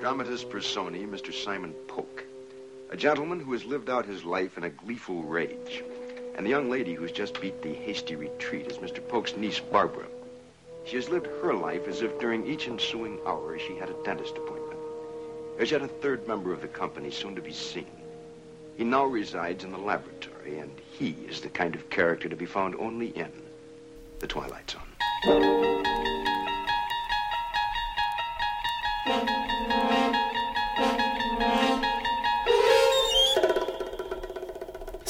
Dramatis personae, Mr. Simon Polk. A gentleman who has lived out his life in a gleeful rage. And the young lady who's just beat the hasty retreat is Mr. Polk's niece, Barbara. She has lived her life as if during each ensuing hour she had a dentist appointment. There's yet a third member of the company soon to be seen. He now resides in the laboratory, and he is the kind of character to be found only in The Twilight Zone.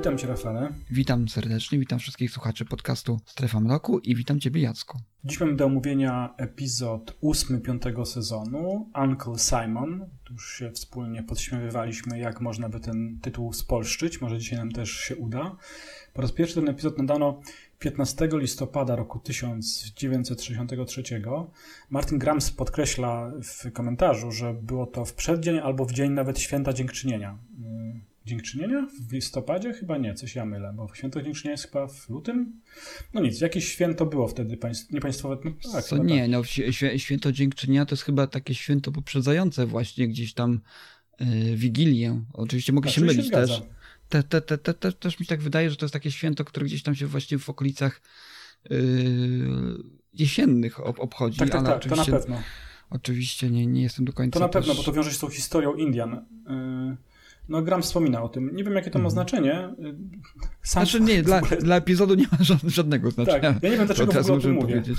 Witam Cię, Rafale. Witam serdecznie, witam wszystkich słuchaczy podcastu Strefa Mroku i witam Ciebie, Jacku. Dziś mamy do omówienia epizod ósmy piątego sezonu, Uncle Simon. Już się wspólnie podśmiewywaliśmy, jak można by ten tytuł spolszczyć. Może dzisiaj nam też się uda. Po raz pierwszy ten epizod nadano 15 listopada roku 1963. Martin Grams podkreśla w komentarzu, że było to w przeddzień albo w dzień nawet święta dziękczynienia. Dziękczynienia? W listopadzie? Chyba nie, coś ja mylę, bo święto dziękczynienia jest chyba w lutym? No nic, jakieś święto było wtedy, państw, nie państwowe? No, tak, Co, nie, tak. no święto dziękczynienia to jest chyba takie święto poprzedzające właśnie gdzieś tam yy, Wigilię. Oczywiście mogę A, się mylić się też. Te, te, te, te, te, też mi tak wydaje, że to jest takie święto, które gdzieś tam się właśnie w okolicach yy, jesiennych ob obchodzi. Tak, tak, tak, to na pewno. oczywiście nie, nie jestem do końca To na pewno, też... bo to wiąże się z tą historią Indian. Yy, No, Gram wspomina o tym. Nie wiem, jakie to ma znaczenie. Yy, Sam Znaczy nie, dla, dla epizodu nie ma ża- żadnego znaczenia. Tak, ja nie wiem, dlaczego To w ogóle o tym mówię. powiedzieć.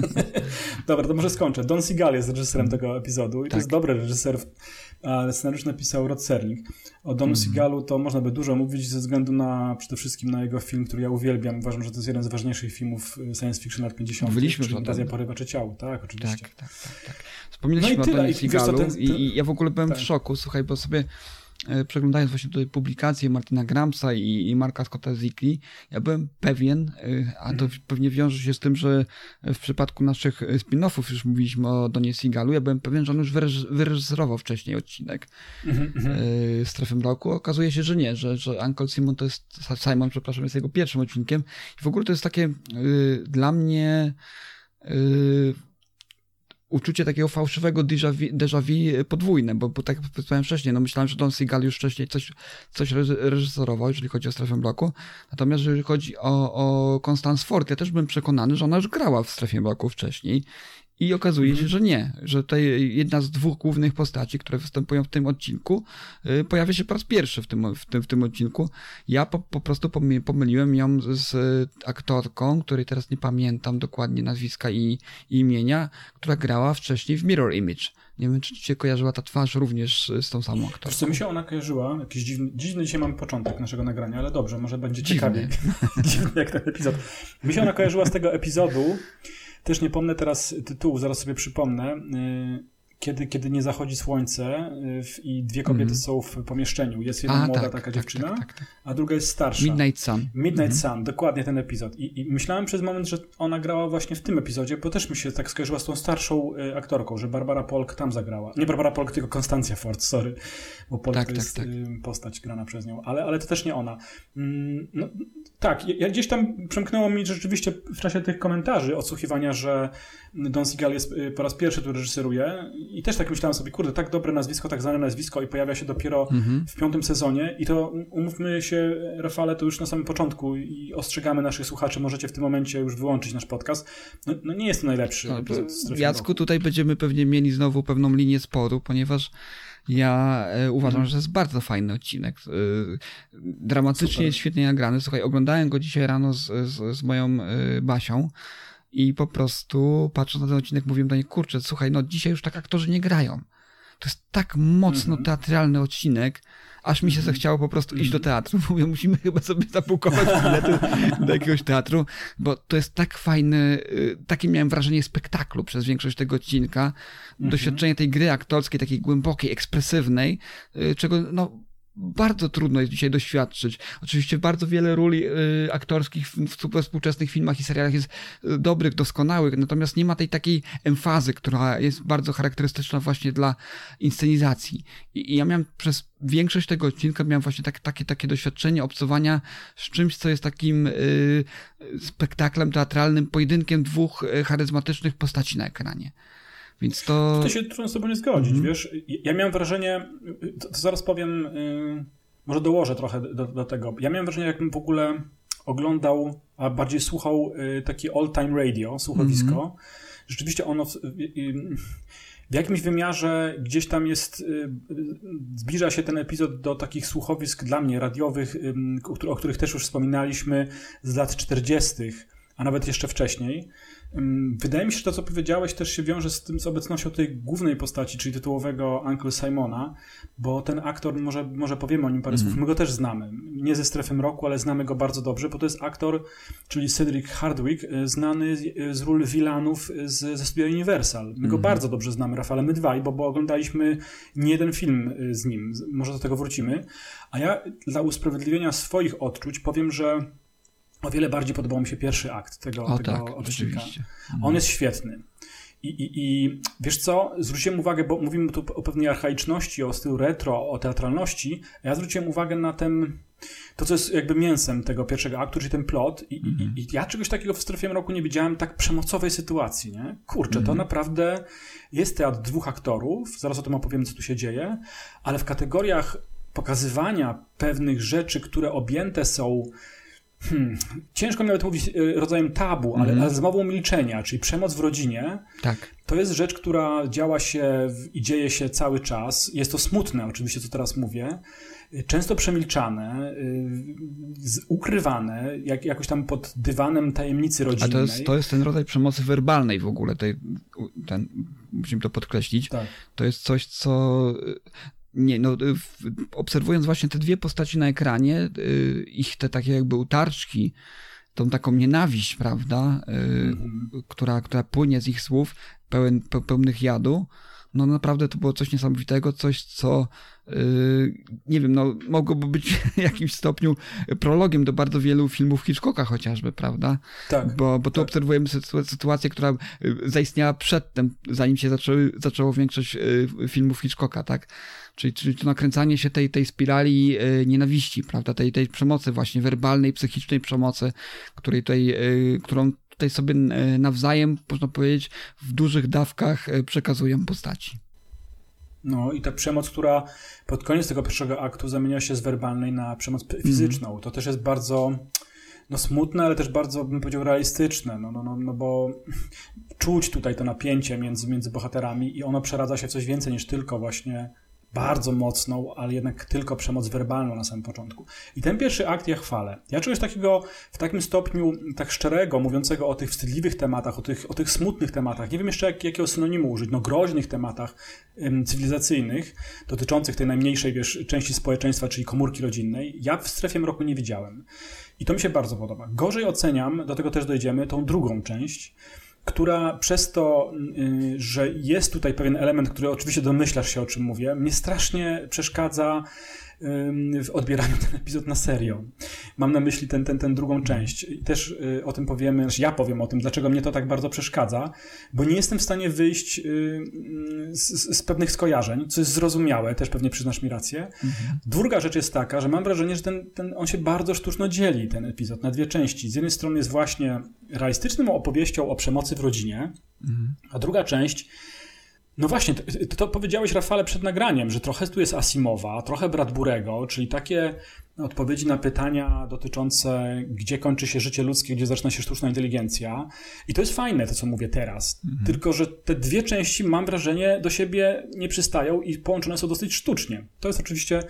Dobra, to może skończę. Don Sigal jest reżyserem tego epizodu i to Tak. jest dobry reżyser. Scenariusz napisał Rod Serling. O Donu Mhm. Sigalu to można by dużo mówić ze względu na przede wszystkim na jego film, który ja uwielbiam. Uważam, że to jest jeden z ważniejszych filmów y, science fiction lat 50. Mówiliśmy już o tym. Porywaczy ciał. Tak, oczywiście. Tak, tak, tak, tak. Wspomnieliśmy No i o tyle. Donie I wiesz co, Seagalu ten- ten- i, i ja w ogóle byłem tak. w szoku, słuchaj, bo sobie przeglądając właśnie tutaj publikacje Martina Gramsa i, i Marka Scotta Zickley, ja byłem pewien, e, a to pewnie wiąże się z tym, że w przypadku naszych e, spin-offów już mówiliśmy o Donie Seagalu, ja byłem pewien, że on już wyreż- wyreżyserował wcześniej odcinek Mhm, mhm. e, Strefy Mroku. Okazuje się, że nie, że, że Uncle Simon to jest, Simon, przepraszam, jest jego pierwszym odcinkiem i w ogóle to jest takie e, dla mnie e, uczucie takiego fałszywego déjà vu, déjà vu podwójne, bo, bo tak jak powiedziałem wcześniej, no myślałem, że Don Seagal już wcześniej coś, coś reży- reżyserował, jeżeli chodzi o Strefę Mroku, natomiast jeżeli chodzi o, o Constance Ford, ja też byłem przekonany, że ona już grała w Strefie Mroku wcześniej i okazuje się, że nie, że tutaj jedna z dwóch głównych postaci, które występują w tym odcinku, y, pojawia się po raz pierwszy w tym, w tym, w tym odcinku. Ja po, po prostu pomy- pomyliłem ją z, aktorką, której teraz nie pamiętam dokładnie nazwiska i, i imienia, która grała wcześniej w Mirror Image. Nie wiem, czy ci się kojarzyła ta twarz również z tą samą Wiesz aktorką. co, mi się ona kojarzyła, jakiś dziwny, dziwny dzisiaj mamy początek naszego nagrania, ale dobrze, może będzie Dziwny. ciekawiej. dziwny jak ten epizod. Mi się ona kojarzyła z tego epizodu, też nie pomnę teraz tytułu, zaraz sobie przypomnę, y, kiedy, kiedy nie zachodzi słońce y, i dwie kobiety Mhm. są w pomieszczeniu. Jest jedna A, młoda tak, taka tak, dziewczyna, tak, tak, tak. a druga jest starsza. Midnight Sun. Midnight Sun, dokładnie ten epizod. I, I myślałem przez moment, że ona grała właśnie w tym epizodzie, bo też mi się tak skojarzyła z tą starszą y, aktorką, że Barbara Polk tam zagrała. Nie Barbara Polk, tylko Konstancja Ford, sorry. Bo Polk Tak, to tak, jest tak. y, postać grana przez nią, ale, ale to też nie ona. Mm, no, tak, ja gdzieś tam przemknęło mi rzeczywiście w czasie tych komentarzy odsłuchiwania, że Don Sigal jest y, po raz pierwszy tu reżyseruje i też tak myślałem sobie, kurde, tak dobre nazwisko, tak znane nazwisko i pojawia się dopiero Mhm. w piątym sezonie i to um- umówmy się, Rafale, to już na samym początku i ostrzegamy naszych słuchaczy, możecie w tym momencie już wyłączyć nasz podcast. No, no nie jest to najlepszy No, epizod Jacku, tutaj będziemy pewnie mieli znowu pewną linię sporu, ponieważ ja e, uważam, Mhm. że to jest bardzo fajny odcinek. E, dramatycznie Super. świetnie nagrany. Słuchaj, oglądałem go dzisiaj rano z, z, z moją e, Basią i po prostu patrząc na ten odcinek mówiłem do niej, kurczę, słuchaj, no dzisiaj już tak aktorzy nie grają. To jest tak mocno mm -hmm. teatralny odcinek, aż mi się mhm. zachciało po prostu iść do teatru. Mówię, musimy chyba sobie zapukować bilety do jakiegoś teatru, bo to jest tak fajny, y, takie miałem wrażenie spektaklu przez większość tego odcinka. Mhm. Doświadczenie tej gry aktorskiej, takiej głębokiej, ekspresywnej, y, czego no bardzo trudno jest dzisiaj doświadczyć. Oczywiście bardzo wiele ról y, aktorskich w, współczesnych filmach i serialach jest y, dobrych, doskonałych, natomiast nie ma tej takiej emfazy, która jest bardzo charakterystyczna właśnie dla inscenizacji. I, ja miałem przez większość tego odcinka miałem właśnie tak, takie, takie doświadczenie obcowania z czymś, co jest takim y, spektaklem teatralnym, pojedynkiem dwóch charyzmatycznych postaci na ekranie. Więc to... To się trudno z tobą nie zgodzić, mm wiesz? Ja miałem wrażenie, to, to zaraz powiem, yy, może dołożę trochę do, do, tego. Ja miałem wrażenie, jakbym w ogóle oglądał, a bardziej słuchał yy, taki all-time radio, słuchowisko. Mm -hmm. Rzeczywiście ono... W, yy, w jakimś wymiarze gdzieś tam jest, y, zbliża się ten epizod do takich słuchowisk dla mnie radiowych, o których też już wspominaliśmy z lat 40., a nawet jeszcze wcześniej. Wydaje mi się, że to, co powiedziałeś, też się wiąże z tym, z obecnością tej głównej postaci, czyli tytułowego Uncle Simona, bo ten aktor, może, może powiemy o nim parę mm słów, my go też znamy. Nie ze strefy mroku, ale znamy go bardzo dobrze, bo to jest aktor, czyli Cedric Hardwick, y, znany z ról wilanów z, ze studia Universal. My mm go mhm. bardzo dobrze znamy, Rafale, my dwaj, bo, bo oglądaliśmy nie jeden film y, z nim. Może do tego wrócimy. A ja dla usprawiedliwienia swoich odczuć powiem, że o wiele bardziej podobał mi się pierwszy akt tego, o, tego tak, odcinka. Mhm. On jest świetny. I, i, I wiesz co, zwróciłem uwagę, bo mówimy tu o pewnej archaiczności, o stylu retro, o teatralności. Ja zwróciłem uwagę na ten, to co jest jakby mięsem tego pierwszego aktu, czyli ten plot. I, i, i ja czegoś takiego w strefie roku nie widziałem, tak przemocowej sytuacji, nie? Kurczę, to mhm. naprawdę jest teatr dwóch aktorów, zaraz o tym opowiem, co tu się dzieje, ale w kategoriach pokazywania pewnych rzeczy, które objęte są Hmm. Ciężko nawet mówić y, rodzajem tabu, ale, mm. ale zmową milczenia, czyli przemoc w rodzinie, tak. to jest rzecz, która działa się w, i dzieje się cały czas. Jest to smutne, oczywiście, co teraz mówię. Y, często przemilczane, y, ukrywane, jak, jakoś tam pod dywanem tajemnicy rodzinnej. A to jest, to jest ten rodzaj przemocy werbalnej w ogóle, tej, ten, musimy to podkreślić. Tak. To jest coś, co nie, no, obserwując właśnie te dwie postaci na ekranie, y, ich te takie jakby utarczki, tą taką nienawiść, prawda, mm -hmm. która, która płynie z ich słów, pełen, pełnych jadu, no naprawdę to było coś niesamowitego, coś, co nie wiem, no mogłoby być w jakimś stopniu prologiem do bardzo wielu filmów Hitchcocka chociażby, prawda? Tak. Bo, bo tu tak. obserwujemy sytuację, która y, zaistniała przedtem, zanim się zaczęły, zaczęło większość y, filmów Hitchcocka, tak? Czyli, czyli to nakręcanie się tej, tej spirali y, nienawiści, prawda? Tej, tej przemocy właśnie werbalnej, psychicznej przemocy, której tutaj, którą tutaj sobie e, nawzajem, można powiedzieć, w dużych dawkach przekazują postaci. No i ta przemoc, która pod koniec tego pierwszego aktu zamienia się z werbalnej na przemoc fizyczną, mm. to też jest bardzo no, smutne, ale też bardzo, bym powiedział, realistyczne, no, no, no, no bo czuć tutaj to napięcie między, między bohaterami i ono przeradza się w coś więcej niż tylko właśnie bardzo mocną, ale jednak tylko przemoc werbalną na samym początku. I ten pierwszy akt ja chwalę. Ja czegoś takiego w takim stopniu tak szczerego, mówiącego o tych wstydliwych tematach, o tych, o tych smutnych tematach, nie wiem jeszcze jak, jakiego synonimu użyć, no groźnych tematach ym, cywilizacyjnych, dotyczących tej najmniejszej wiesz, części społeczeństwa, czyli komórki rodzinnej, ja w strefie mroku nie widziałem. I to mi się bardzo podoba. Gorzej oceniam, do tego też dojdziemy, tą drugą część, która przez to, y, że jest tutaj pewien element, który oczywiście domyślasz się o czym mówię, mnie strasznie przeszkadza w odbieraniu ten epizod na serio. Mam na myśli ten, ten, ten drugą część. I też y, o tym powiemy, znaczy ja powiem o tym, dlaczego mnie to tak bardzo przeszkadza, bo nie jestem w stanie wyjść y, z, z pewnych skojarzeń, co jest zrozumiałe, też pewnie przyznasz mi rację. Mhm. Druga rzecz jest taka, że mam wrażenie, że ten, ten, on się bardzo sztuczno dzieli, ten epizod, na dwie części. Z jednej strony jest właśnie realistyczną opowieścią o przemocy w rodzinie, mhm. a druga część no właśnie, to, to, powiedziałeś Rafale przed nagraniem, że trochę tu jest Asimowa, trochę Bradburego, czyli takie odpowiedzi na pytania dotyczące, gdzie kończy się życie ludzkie, gdzie zaczyna się sztuczna inteligencja. I to jest fajne, to co mówię teraz. Mhm. Tylko, że te dwie części, mam wrażenie, do siebie nie przystają i połączone są dosyć sztucznie. To jest oczywiście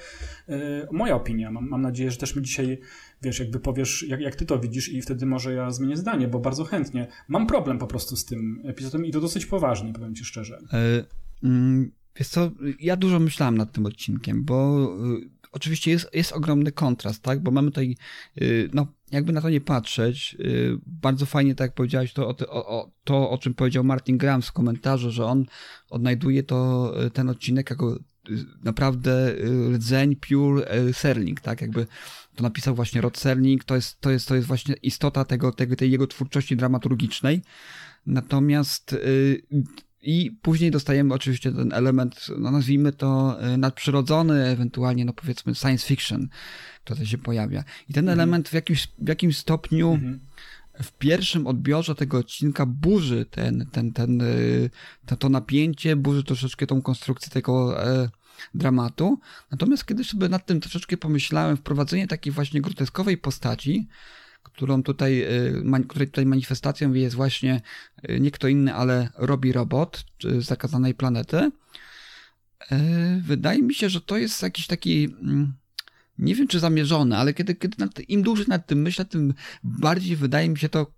y, moja opinia. Mam, mam, nadzieję, że też mi dzisiaj, wiesz, jakby powiesz, jak, jak ty to widzisz i wtedy może ja zmienię zdanie, bo bardzo chętnie. Mam problem po prostu z tym epizodem i to dosyć poważny, powiem ci szczerze. Y mm Wiesz co, ja dużo myślałem nad tym odcinkiem, bo y, oczywiście jest, jest ogromny kontrast, tak? Bo mamy tutaj, y, no, jakby na to nie patrzeć, y, bardzo fajnie, tak jak powiedziałeś, to o, o, to, o czym powiedział Martin Graham w komentarzu, że on odnajduje to, ten odcinek jako naprawdę rdzeń pure Serling, tak? Jakby to napisał właśnie Rod Serling, to jest, to jest, to jest właśnie istota tego, tego, tej jego twórczości dramaturgicznej. Natomiast i później dostajemy oczywiście ten element, no nazwijmy to y, nadprzyrodzony, ewentualnie, no powiedzmy, science fiction, który się pojawia. I ten mhm. element w jakimś, w jakimś stopniu mhm. w pierwszym odbiorze tego odcinka burzy ten, ten, ten, y, to, to napięcie, burzy troszeczkę tą konstrukcję tego e, dramatu. Natomiast kiedy sobie nad tym troszeczkę pomyślałem, wprowadzenie takiej właśnie groteskowej postaci, którą tutaj, y, której tutaj manifestacją jest właśnie y, nie kto inny, ale Robi Robot z zakazanej planety. Y, wydaje mi się, że to jest jakiś taki mm, nie wiem czy zamierzony, ale kiedy, kiedy nad, im dłużej nad tym myślę, tym bardziej wydaje mi się to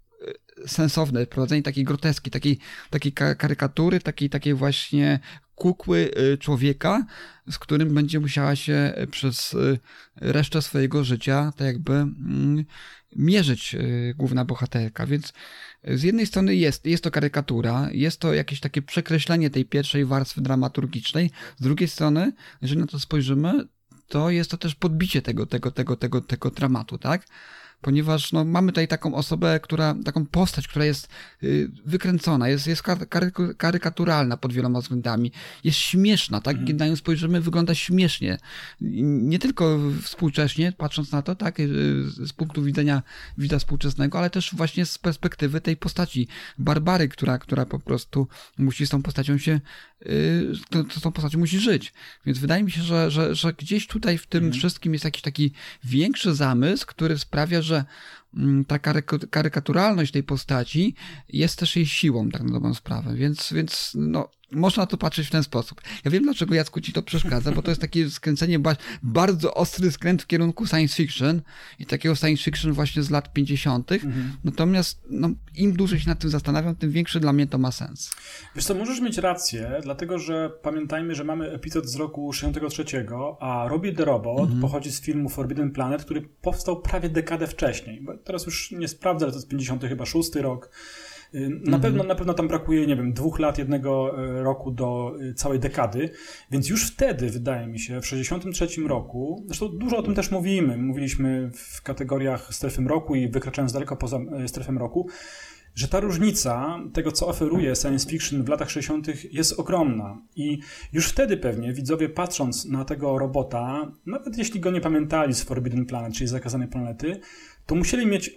sensowne, prowadzenie takiej groteski, takiej, takiej karykatury, takiej, takiej właśnie kukły człowieka, z którym będzie musiała się przez resztę swojego życia tak jakby mm, mierzyć e, główna bohaterka, więc z jednej strony jest, jest to karykatura, jest to jakieś takie przekreślenie tej pierwszej warstwy dramaturgicznej, z drugiej strony, jeżeli na to spojrzymy, to jest to też podbicie tego, tego, tego, tego, tego dramatu, tak? Ponieważ no, mamy tutaj taką osobę, która, taką postać, która jest y, wykręcona, jest, jest karykaturalna pod wieloma względami, jest śmieszna, tak? Kiedy na nią spojrzymy, wygląda śmiesznie. Nie tylko współcześnie, patrząc na to, tak, y, z punktu widzenia widza współczesnego, ale też właśnie z perspektywy tej postaci Barbary, która, która po prostu musi z tą postacią się, tą postacią musi żyć. Więc wydaje mi się, że, że, że gdzieś tutaj w tym mhm. wszystkim jest jakiś taki większy zamysł, który sprawia, że mm, ta karykaturalność tej postaci jest też jej siłą, tak na dobrą sprawę. Więc, więc no, można to patrzeć w ten sposób. Ja wiem, dlaczego Jacku ci to przeszkadza, bo to jest takie skręcenie, bardzo ostry skręt w kierunku science fiction i takiego science fiction właśnie z lat 50. Mhm. Natomiast no, im dłużej się nad tym zastanawiam, tym większy dla mnie to ma sens. Wiesz co, możesz mieć rację, dlatego że pamiętajmy, że mamy epizod z roku 63, a Robbie the Robot mhm. pochodzi z filmu Forbidden Planet, który powstał prawie dekadę wcześniej. Bo teraz już nie sprawdzę, ale to jest 50 chyba 6 rok. Na, mhm. pewno, na pewno tam brakuje, nie wiem, dwóch lat, jednego y, roku do y, całej dekady, więc już wtedy, wydaje mi się, w 63 roku, zresztą dużo o tym też mówimy, mówiliśmy w kategoriach strefy mroku i wykraczając daleko poza strefę mroku, że ta różnica tego, co oferuje science fiction w latach 60., jest ogromna. I już wtedy pewnie widzowie, patrząc na tego robota, nawet jeśli go nie pamiętali z Forbidden Planet, czyli Zakazanej Planety, to musieli mieć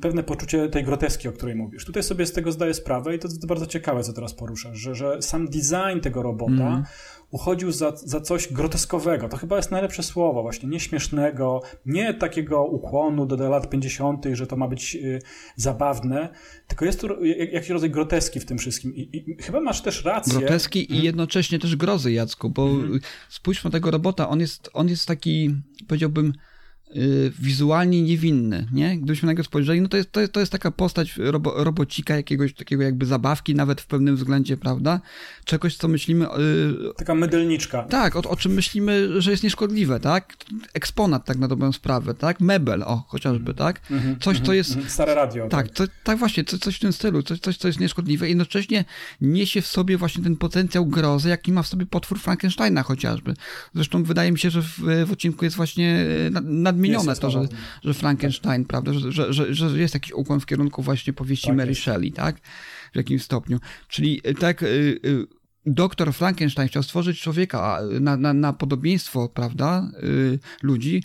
pewne poczucie tej groteski, o której mówisz. Tutaj sobie z tego zdaję sprawę i to jest bardzo ciekawe, co teraz poruszasz, że, że sam design tego robota mm. uchodził za, za coś groteskowego. To chyba jest najlepsze słowo, właśnie nieśmiesznego, nie takiego ukłonu do, do lat 50., że to ma być y, zabawne, tylko jest tu jakiś rodzaj groteski w tym wszystkim. I, i chyba masz też rację. Groteski hmm. i jednocześnie też grozy, Jacku, bo hmm. spójrzmy na tego robota, on jest, on jest taki, powiedziałbym, wizualnie niewinny, nie? Gdybyśmy na niego spojrzeli, no to jest, to jest, to jest taka postać robo, robocika, jakiegoś takiego jakby zabawki, nawet w pewnym względzie, prawda? Czegoś, co myślimy... Yy, taka mydelniczka. Tak, o, o, czym myślimy, że jest nieszkodliwe, tak? Eksponat, tak na dobrą sprawę, tak? Mebel, o, chociażby, tak? Mm -hmm, coś, co mhm, jest... Mm -hmm, stare radio. Tak, tak, to, tak właśnie, coś, coś w tym stylu, coś, coś, co jest nieszkodliwe i jednocześnie niesie w sobie właśnie ten potencjał grozy, jaki ma w sobie potwór Frankensteina chociażby. Zresztą wydaje mi się, że w, w odcinku jest właśnie nad, nad nadmienione to, że, że Frankenstein, prawda, że, że, że, jest jakiś ukłon w kierunku właśnie powieści tak Mary. Shelley, tak? W jakimś stopniu. Czyli e, tak, y, y, doktor Frankenstein chciał stworzyć człowieka na, na, na podobieństwo, prawda, ludzi,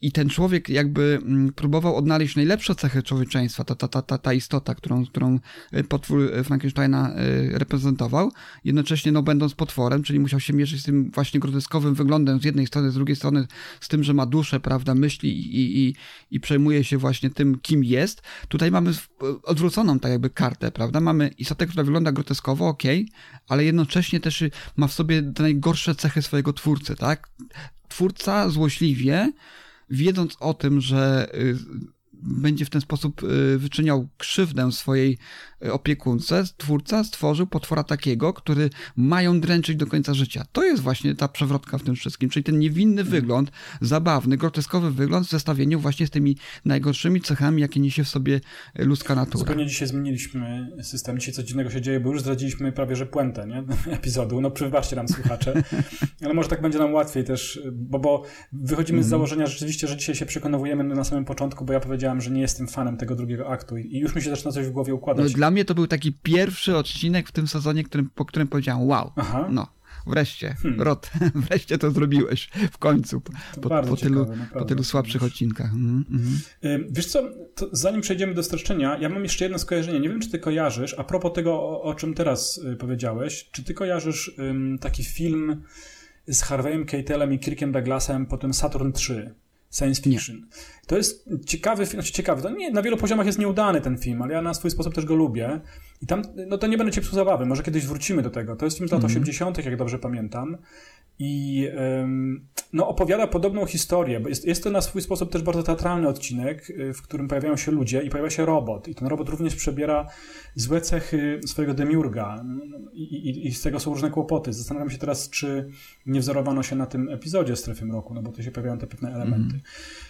I ten człowiek jakby mm, próbował odnaleźć najlepsze cechy człowieczeństwa, ta, ta, ta, ta istota, którą, którą y, potwór Frankensteina y, reprezentował, jednocześnie no, będąc potworem, czyli musiał się mierzyć z tym właśnie groteskowym wyglądem z jednej strony, z drugiej strony z tym, że ma duszę, prawda, myśli i, i, i przejmuje się właśnie tym, kim jest. Tutaj mamy odwróconą tak jakby kartę, prawda? Mamy istotę, która wygląda groteskowo, ok, ale jednocześnie też ma w sobie najgorsze cechy swojego twórcy, tak? Twórca złośliwie, wiedząc o tym, że y, będzie w ten sposób y, wyczyniał krzywdę swojej opiekunce twórca stworzył potwora takiego, który mają dręczyć do końca życia. To jest właśnie ta przewrotka w tym wszystkim, czyli ten niewinny wygląd, zabawny, groteskowy wygląd w zestawieniu właśnie z tymi najgorszymi cechami, jakie niesie w sobie ludzka natura. Zupełnie dzisiaj zmieniliśmy system. Dzisiaj coś dziwnego się dzieje, bo już zdradziliśmy prawie, że puentę nie? epizodu. No wybaczcie nam słuchacze, ale może tak będzie nam łatwiej też, bo, bo wychodzimy mm. z mhm. założenia rzeczywiście, że dzisiaj się przekonujemy na samym początku, bo ja powiedziałem, że nie jestem fanem tego drugiego aktu i już mi się zaczyna coś w głowie układać. No, dla mnie to był taki pierwszy odcinek w tym sezonie, którym, po którym powiedziałem wow, Aha. no. Wreszcie, hmm. Rot, wreszcie to zrobiłeś w końcu, po, po, tylu, po tylu słabszych odcinkach. Mm, mm. Wiesz co, zanim przejdziemy do streszczenia, ja mam jeszcze jedno skojarzenie. Nie wiem, czy ty kojarzysz, a propos tego, o, o czym teraz y, powiedziałeś, czy ty kojarzysz um, taki film z Harveyem Keitelem i Kirkiem Douglasem, potem Saturn 3? Science fiction. Nie. To jest ciekawy film, znaczy ciekawy, to nie, na wielu poziomach jest nieudany ten film, ale ja na swój sposób też go lubię. I tam, no to nie będę cię psuł zabawy, może kiedyś wrócimy do tego. To jest film z lat mm -hmm. 80., jak dobrze pamiętam i no, opowiada podobną historię. Bo jest, jest to na swój sposób też bardzo teatralny odcinek, y, w którym pojawiają się ludzie i pojawia się robot. I ten robot również przebiera złe cechy swojego demiurga. I, i, i z tego są różne kłopoty. Zastanawiam się teraz, czy nie wzorowano się na tym epizodzie Strefy Mroku, no bo tu się pojawiają te pewne elementy.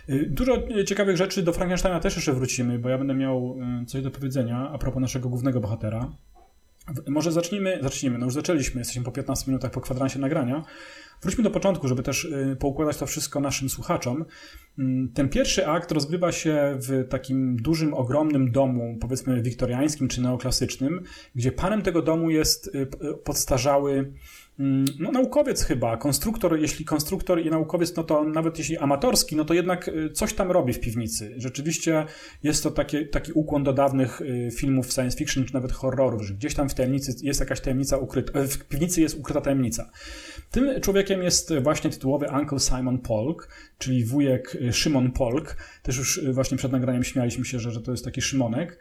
Mm. Dużo ciekawych rzeczy do Frankensteina też jeszcze wrócimy, bo ja będę miał y, coś do powiedzenia a propos naszego głównego bohatera. Może zacznijmy, zacznijmy, no już zaczęliśmy, jesteśmy po 15 minutach po kwadransie nagrania. Wróćmy do początku, żeby też y, poukładać to wszystko naszym słuchaczom. Mm, ten pierwszy akt rozgrywa się w takim dużym, ogromnym domu, powiedzmy wiktoriańskim czy neoklasycznym, gdzie panem tego domu jest y, podstarzały Mm, no, naukowiec chyba, konstruktor, jeśli konstruktor i naukowiec, no to nawet jeśli amatorski, no to jednak y, coś tam robi w piwnicy. Rzeczywiście jest to takie, taki ukłon do dawnych y, filmów science fiction, czy nawet horrorów, że gdzieś tam w tajemnicy jest jakaś tajemnica ukryta, e, w piwnicy jest ukryta tajemnica. Tym człowiekiem jest właśnie tytułowy Uncle Simon Polk, czyli wujek y, Szymon Polk. Też już właśnie przed nagraniem śmialiśmy się, że, że to jest taki Szymonek.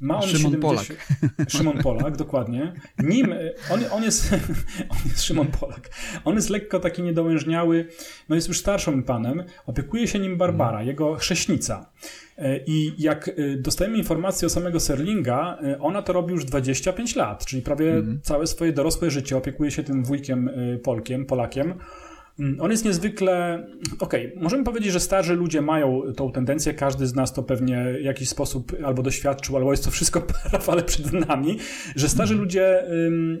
Ma on Szymon 70... Polak. Szymon Polak, dokładnie. Nim, on, on, jest, on jest Szymon Polak. On jest lekko taki niedołężniały, no jest już starszym panem. Opiekuje się nim Barbara, jego chrześnica. E, I jak e, dostajemy informację o samego Serlinga, e, ona to robi już 25 lat, czyli prawie mm. całe swoje dorosłe życie opiekuje się tym wujkiem Polkiem, Polakiem. Mm, on jest niezwykle. Okej, okay, możemy powiedzieć, że starzy ludzie mają tą tendencję, każdy z nas to pewnie w jakiś sposób albo doświadczył, albo jest to wszystko ale przed nami, że starzy ludzie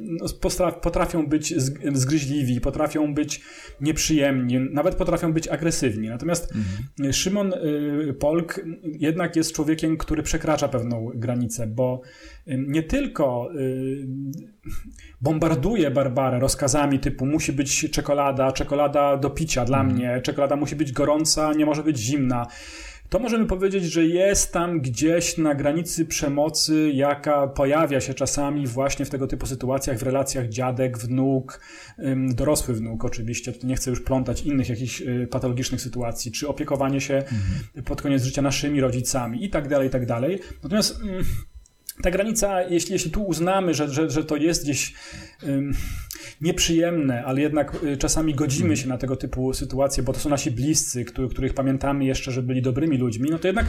no, potrafią być zgryźliwi, potrafią być nieprzyjemni, nawet potrafią być agresywni. Natomiast mhm. Szymon y, Polk jednak jest człowiekiem, który przekracza pewną granicę, bo nie tylko y, bombarduje Barbarę rozkazami typu musi być czekolada, czekolada do picia dla mm. mnie, czekolada musi być gorąca, nie może być zimna. To możemy powiedzieć, że jest tam gdzieś na granicy przemocy, jaka pojawia się czasami właśnie w tego typu sytuacjach, w relacjach dziadek, wnuk, dorosły wnuk oczywiście, to nie chcę już plątać innych jakichś y, patologicznych sytuacji, czy opiekowanie się mhm. pod koniec życia naszymi rodzicami i tak dalej, i tak dalej. Natomiast mm, ta granica, jeśli, jeśli tu uznamy, że, że, że to jest gdzieś um, nieprzyjemne, ale jednak y, czasami godzimy mhm. się na tego typu sytuacje, bo to są nasi bliscy, których, których pamiętamy jeszcze, że byli dobrymi ludźmi, no to jednak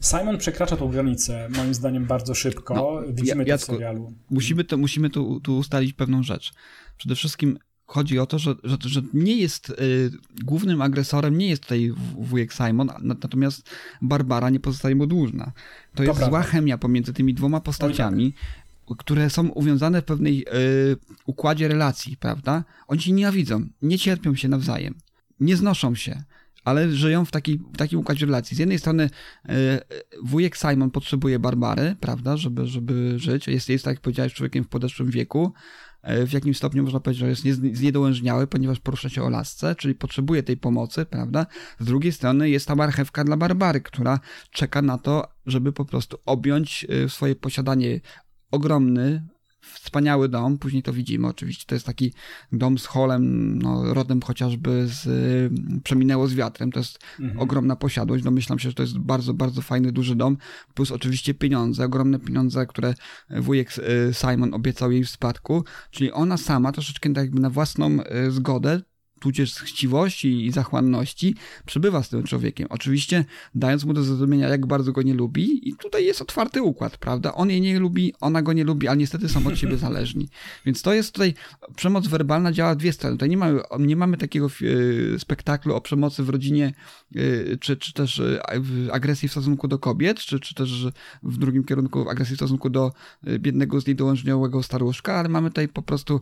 Simon przekracza tą granicę, moim zdaniem, bardzo szybko. No, Widzimy ja, to w serialu. Musimy, to, musimy tu, tu ustalić pewną rzecz. Przede wszystkim chodzi o to, że, że, że nie jest y, głównym agresorem, nie jest tutaj wujek Simon, natomiast Barbara nie pozostaje mu dłużna. To, to jest prawda. zła chemia pomiędzy tymi dwoma postaciami, tak. które są uwiązane w pewnej y, układzie relacji, prawda? Oni się nienawidzą, nie cierpią się nawzajem, nie znoszą się ale żyją w, taki, w takim układzie relacji. Z jednej strony y, wujek Simon potrzebuje Barbary, prawda, żeby, żeby żyć. Jest, jest, tak jak powiedziałeś, człowiekiem w podeszłym wieku, w jakim stopniu można powiedzieć, że jest zniedołężniały, ponieważ porusza się o lasce, czyli potrzebuje tej pomocy, prawda? Z drugiej strony jest ta marchewka dla Barbary, która czeka na to, żeby po prostu objąć e, swoje posiadanie ogromny, wspaniały dom, później to widzimy oczywiście, to jest taki dom z holem, no, rodem chociażby z y, Przeminęło z wiatrem, to jest mhm. ogromna posiadłość, domyślam się, że to jest bardzo, bardzo fajny, duży dom, plus oczywiście pieniądze, ogromne pieniądze, które wujek y, Simon obiecał jej w spadku, czyli ona sama troszeczkę tak jakby na własną y, zgodę tudzież z chciwości i zachłanności przybywa z tym człowiekiem. Oczywiście dając mu do zrozumienia, jak bardzo go nie lubi i tutaj jest otwarty układ, prawda? On jej nie lubi, ona go nie lubi, ale niestety są od siebie zależni. Więc to jest tutaj, przemoc werbalna działa dwie strony. Tutaj nie mamy, nie mamy takiego e, spektaklu o przemocy w rodzinie, czy, czy też agresji w stosunku do kobiet, czy, czy też w drugim kierunku agresji w stosunku do biednego, zniedołężniałego staruszka, ale mamy tutaj po prostu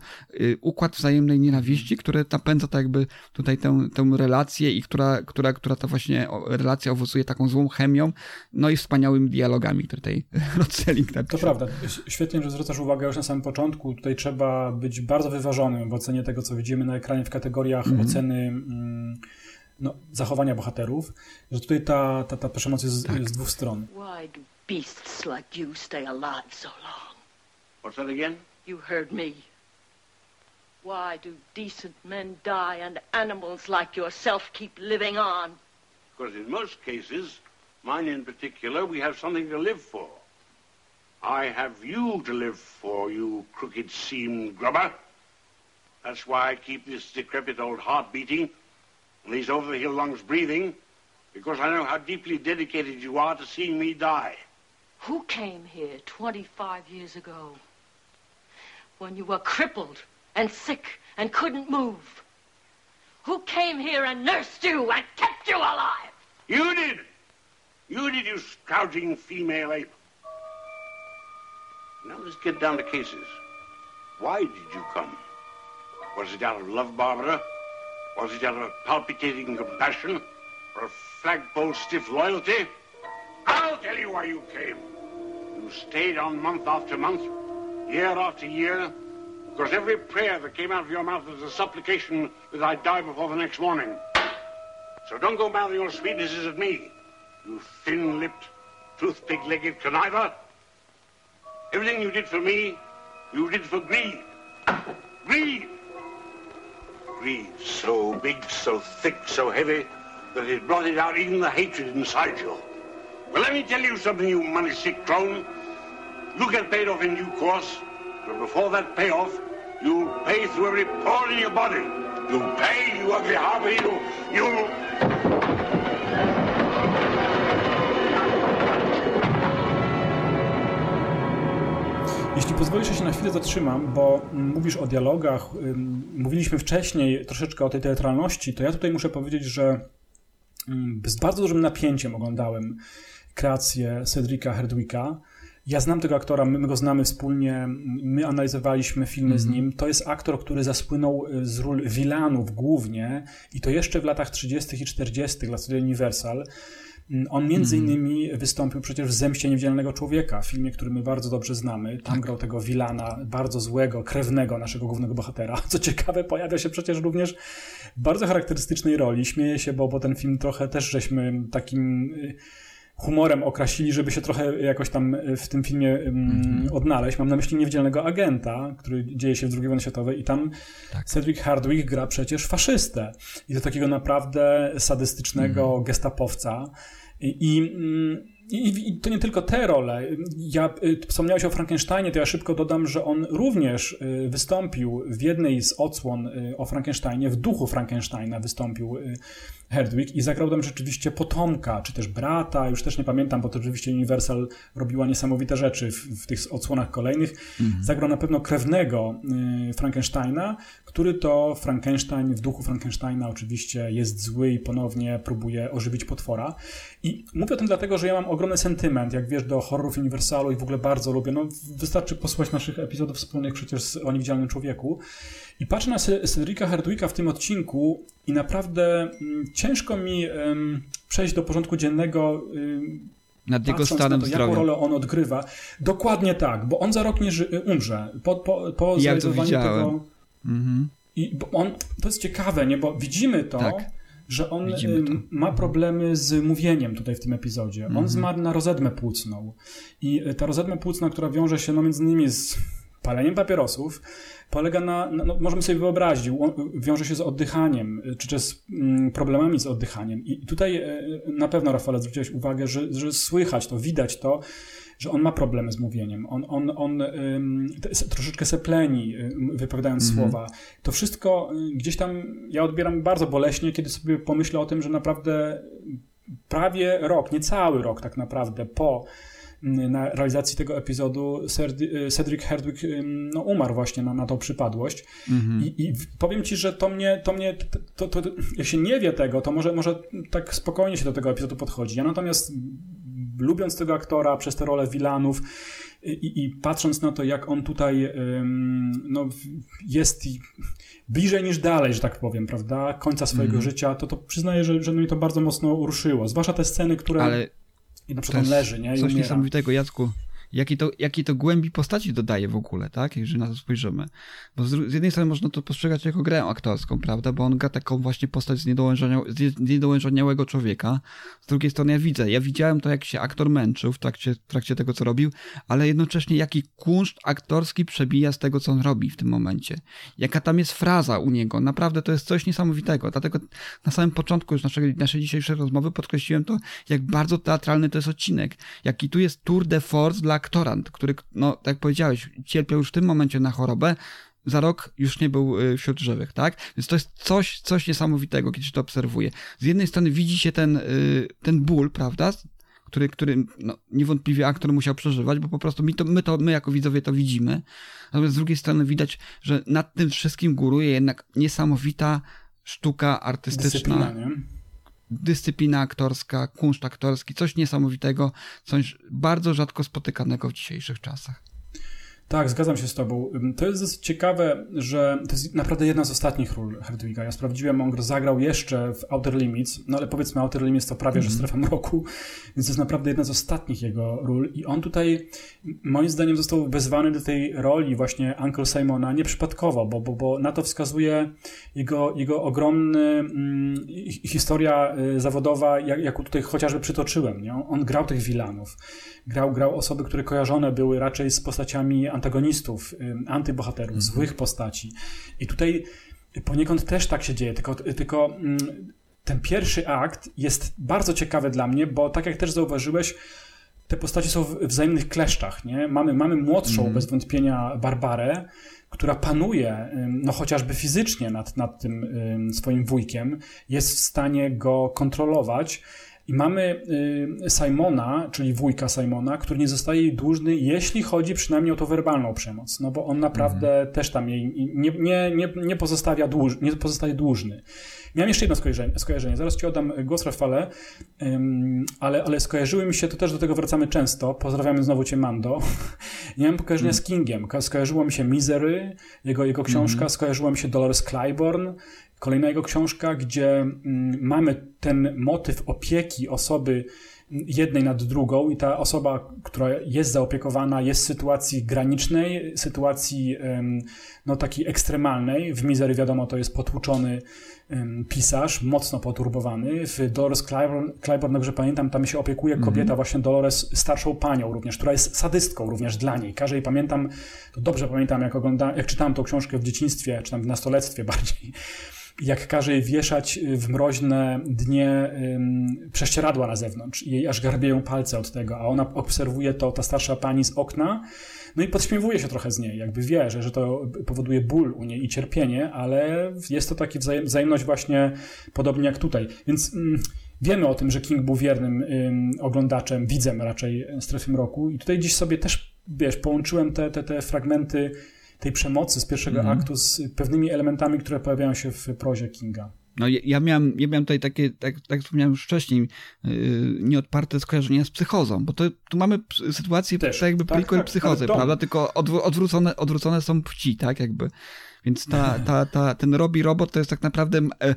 układ wzajemnej nienawiści, który napędza tak jakby tutaj tę, tę relację i która, która, która ta właśnie relacja owocuje taką złą chemią, no i wspaniałymi dialogami, które tutaj Rod Selling To prawda. Świetnie, że zwracasz uwagę już na samym początku. Tutaj trzeba być bardzo wyważonym w ocenie tego, co widzimy na ekranie w kategoriach mm -hmm. oceny no, zachowania bohaterów, że tutaj ta, ta, ta przemoc jest, tak. z dwóch stron. Why do beasts like you stay alive so long? What's that again? You heard me. Why do decent men die and animals like yourself keep living on? Because in most cases, mine in particular, we have something to live for. I have you to live for, you crooked seam grubber. That's why I keep this decrepit old heart beating and these over-the-hill lungs breathing, because I know how deeply dedicated you are to seeing me die. Who came here 25 years ago when you were crippled and sick and couldn't move? Who came here and nursed you and kept you alive? You did. You did, you scrounging female ape. Now let's get down to cases. Why did you come? Was it out of love, Barbara? Was it out of palpitating compassion? Or a flagpole stiff loyalty? I'll tell you why you came. You stayed on month after month, year after year, because every prayer that came out of your mouth was a supplication that I'd die before the next morning. So don't go mouthing your sweetnesses at me, you thin-lipped, toothpick-legged conniver. Everything you did for me, you did for greed. Greed! So big, so thick, so heavy, that it blotted out even the hatred inside you. Well, let me tell you something, you money-sick crone. You get paid off in due course, but before that payoff, you pay through every pore in your body. You pay, you ugly harpy, you, you... Jeśli pozwolisz, ja się na chwilę zatrzymam, bo mówisz o dialogach, mówiliśmy wcześniej troszeczkę o tej teatralności, to ja tutaj muszę powiedzieć, że z bardzo dużym napięciem oglądałem kreację Cedrika Herdwicka. Ja znam tego aktora, my go znamy wspólnie, my analizowaliśmy filmy mm -hmm. z mhm. nim. To jest aktor, który zaspłynął y, z ról wilanów głównie i to jeszcze w latach 30. i 40. dla Studio Universal. Mm, on między mhm. innymi wystąpił przecież w Zemście Niewidzialnego Człowieka, filmie, który my bardzo dobrze znamy. Tam tak. grał tego wilana, bardzo złego, krewnego naszego głównego bohatera. Co ciekawe, pojawia się przecież również w bardzo charakterystycznej roli. Śmieję się, bo, bo ten film trochę też żeśmy takim y, humorem okrasili, żeby się trochę jakoś tam w tym filmie mm, odnaleźć. Mam na myśli niewidzialnego agenta, który dzieje się w II wojnie światowej i tam tak. Cedric Hardwick gra przecież faszystę. I to takiego naprawdę sadystycznego mm. gestapowca. I, i mm, i, I, to nie tylko te role. Ja y, wspomniałeś o Frankensteinie, to ja szybko dodam, że on również y, wystąpił w jednej z odsłon y, o Frankensteinie, w duchu Frankensteina wystąpił Herdwig i zagrał tam rzeczywiście potomka, czy też brata, już też nie pamiętam, bo to oczywiście Universal robiła niesamowite rzeczy w, w tych odsłonach kolejnych. Mhm. Zagrał na pewno krewnego Frankensteina, który to Frankenstein w duchu Frankensteina oczywiście jest zły i ponownie próbuje ożywić potwora. I mówię o tym dlatego, że ja mam ogromny sentyment, jak wiesz, do horrorów Universalu i w ogóle bardzo lubię. No, wystarczy posłuchać naszych epizodów wspólnych przecież o niewidzialnym człowieku. I patrzę na Cedrika Hardwicka w tym odcinku i naprawdę mm, ciężko mi przejść do porządku dziennego nad jego stanem na to, zdrowia. Jaką rolę on odgrywa. Dokładnie tak, bo on za rok nie ży- umrze. Po, po, po zrealizowaniu tego... Mhm. I on, to jest ciekawe, nie? bo widzimy to, tak że on ma problemy z mówieniem tutaj w tym epizodzie. On mm -hmm. zmarł na rozedmę płucną. I ta rozedma płucna, która wiąże się no, między innymi z paleniem papierosów, polega na, no, możemy sobie wyobrazić, wiąże się z oddychaniem, czy też z mm, problemami z oddychaniem. I tutaj e, na pewno, Rafale, zwróciłeś uwagę, że, że słychać to, widać to, że on ma problemy z mówieniem, on, on, on ym, troszeczkę sepleni, wypowiadając mm -hmm. słowa. To wszystko y, gdzieś tam ja odbieram bardzo boleśnie, kiedy sobie pomyślę o tym, że naprawdę prawie rok, nie cały rok tak naprawdę po na realizacji tego epizodu Cedric Herdwick no, umarł właśnie na, na tą przypadłość. Mhm. I, I, powiem ci, że to mnie, to mnie to, to, to, jak się nie wie tego, to może, może tak spokojnie się do tego epizodu podchodzi. Ja natomiast lubiąc tego aktora przez tę rolę Wilanów i, i patrząc na to, jak on tutaj no, jest bliżej niż dalej, że tak powiem, prawda, końca swojego mm. życia, to, to przyznaję, że, że mnie to bardzo mocno ruszyło. Zwłaszcza te sceny, które... Ale i na przykład on leży, nie? I coś umiera. niesamowitego, Jacku jakiej to, jakiej to głębi postaci dodaje w ogóle, tak? Jeżeli na to spojrzymy. Bo z, z jednej strony można to postrzegać jako grę aktorską, prawda? Bo on gra taką właśnie postać z, niedołężaniałego człowieka. Z drugiej strony ja widzę, ja widziałem to, jak się aktor męczył w trakcie, w trakcie tego, co robił, ale jednocześnie jaki kunszt aktorski przebija z tego, co on robi w tym momencie. Jaka tam jest fraza u niego. Naprawdę to jest coś niesamowitego. Dlatego na samym początku już naszej, naszej dzisiejszej rozmowy podkreśliłem to, jak bardzo teatralny to jest odcinek. Jaki tu jest tour de force dla aktorant, który, no tak jak powiedziałeś, cierpiał już w tym momencie na chorobę, za rok już nie był y, wśród żywych, tak? Więc to jest coś, coś niesamowitego, kiedy się to obserwuje. Z jednej strony widzi się ten, y, ten ból, prawda? Który, który no, niewątpliwie aktor musiał przeżywać, bo po prostu my, to, my, to, my jako widzowie to widzimy. Natomiast z drugiej strony widać, że nad tym wszystkim góruje jednak niesamowita sztuka artystyczna dyscyplina aktorska, kunszt aktorski, coś niesamowitego, coś bardzo rzadko spotykanego w dzisiejszych czasach. Tak, zgadzam się z tobą. To jest dosyć ciekawe, że to jest naprawdę jedna z ostatnich ról Herdwiga. Ja sprawdziłem, on zagrał jeszcze w Outer Limits, no ale powiedzmy Outer Limits to prawie, mm że mhm. strefa mroku, więc to jest naprawdę jedna z ostatnich jego ról i on tutaj moim zdaniem został wezwany do tej roli właśnie Uncle Simona nieprzypadkowo, bo, bo, bo na to wskazuje jego, jego ogromny mm, historia y, zawodowa, jak, jaką tutaj chociażby przytoczyłem. Nie? On grał tych wilanów grał, grał osoby, które kojarzone były raczej z postaciami antagonistów, antybohaterów, mhm. złych postaci. I tutaj poniekąd też tak się dzieje, tylko, tylko ten pierwszy akt jest bardzo ciekawy dla mnie, bo tak jak też zauważyłeś, te postacie są w wzajemnych kleszczach. Nie? Mamy, mamy młodszą, mm. bez wątpienia, Barbarę, która panuje, no chociażby fizycznie nad, nad tym swoim wujkiem, jest w stanie go kontrolować i mamy y, Simona, czyli wujka Simona, który nie zostaje jej dłużny, jeśli chodzi przynajmniej o tą werbalną przemoc, no bo on naprawdę mhm. też tam jej nie, nie, nie, nie, pozostawia dłuż, nie pozostaje dłużny. Miałem jeszcze jedno skojarzenie, skojarzenie. zaraz Ci oddam głos Rafale, ale, ale skojarzyły mi się, to też do tego wracamy często, pozdrawiamy znowu Cię Mando, mam kojarzenia mm. z Kingiem, skojarzyło mi się Misery, jego, jego książka, mm. skojarzyło mi się Dolores Claiborne, Kolejna jego książka, gdzie mm, mamy ten motyw opieki osoby jednej nad drugą i ta osoba, która jest zaopiekowana, jest w sytuacji granicznej, sytuacji no, takiej ekstremalnej. W Misery wiadomo, to jest potłuczony pisarz, mocno poturbowany. W Dolores Claiborne, Claiborne dobrze pamiętam, tam się opiekuje mhm. kobieta, mm -hmm. właśnie Dolores, starszą panią również, która jest sadystką również dla niej. Każe jej pamiętam, to dobrze pamiętam, jak, ogląda, jak czytałem tą książkę w dzieciństwie, czy tam w nastolectwie bardziej, jak każe jej wieszać w mroźne dnie prześcieradła na zewnątrz jej aż garbieją palce od tego, a ona obserwuje to, ta starsza pani z okna, no i podśmiewuje się trochę z niej, jakby wie, że, że to powoduje ból u niej i cierpienie, ale jest to taki wzajem, wzajemność właśnie podobnie jak tutaj. Więc mm, wiemy o tym, że King był wiernym ym, oglądaczem, widzem raczej Strefy Mroku i tutaj dziś sobie też, wiesz, połączyłem te, te, te fragmenty tej przemocy z pierwszego mm. aktu z pewnymi elementami, które pojawiają się w prozie Kinga. No ja miałem, ja miałem tutaj takie, tak, tak jak wspomniałem już wcześniej, yy, nieodparte skojarzenia z psychozą, bo to, tu mamy sytuację Też, tak jakby tak, tak, psychozy, prawda? Tylko odwrócone, odwrócone są płci, tak jakby. Więc ta, ta, ta, ten Robi Robot to jest tak naprawdę e, e,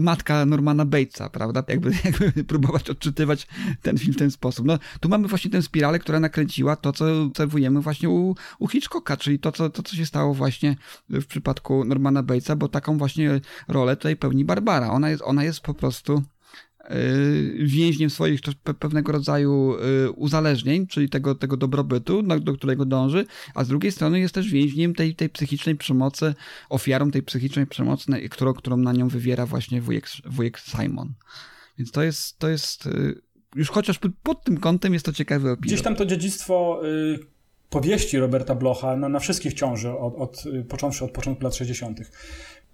matka Normana Batesa, prawda? Jakby, jakby próbować odczytywać ten film w ten sposób. No, tu mamy właśnie tę spiralę, która nakręciła to, co obserwujemy właśnie u, u Hitchcocka, czyli to co, to, co się stało właśnie w przypadku Normana Batesa, bo taką właśnie rolę tutaj pełni Barbara. Ona jest, ona jest po prostu więźniem swoich pewnego rodzaju y, uzależnień, czyli tego, tego dobrobytu, do którego dąży, a z drugiej strony jest też więźniem tej, tej psychicznej przemocy, ofiarą tej psychicznej przemocy, którą, którą na nią wywiera właśnie wujek, wujek Simon. Więc to jest, to jest y, już chociaż pod, tym kątem jest to ciekawy epizod. Gdzieś tam to dziedzictwo y, powieści Roberta Blocha na, na wszystkich ciąży, od, od, y, począwszy od początku lat 60.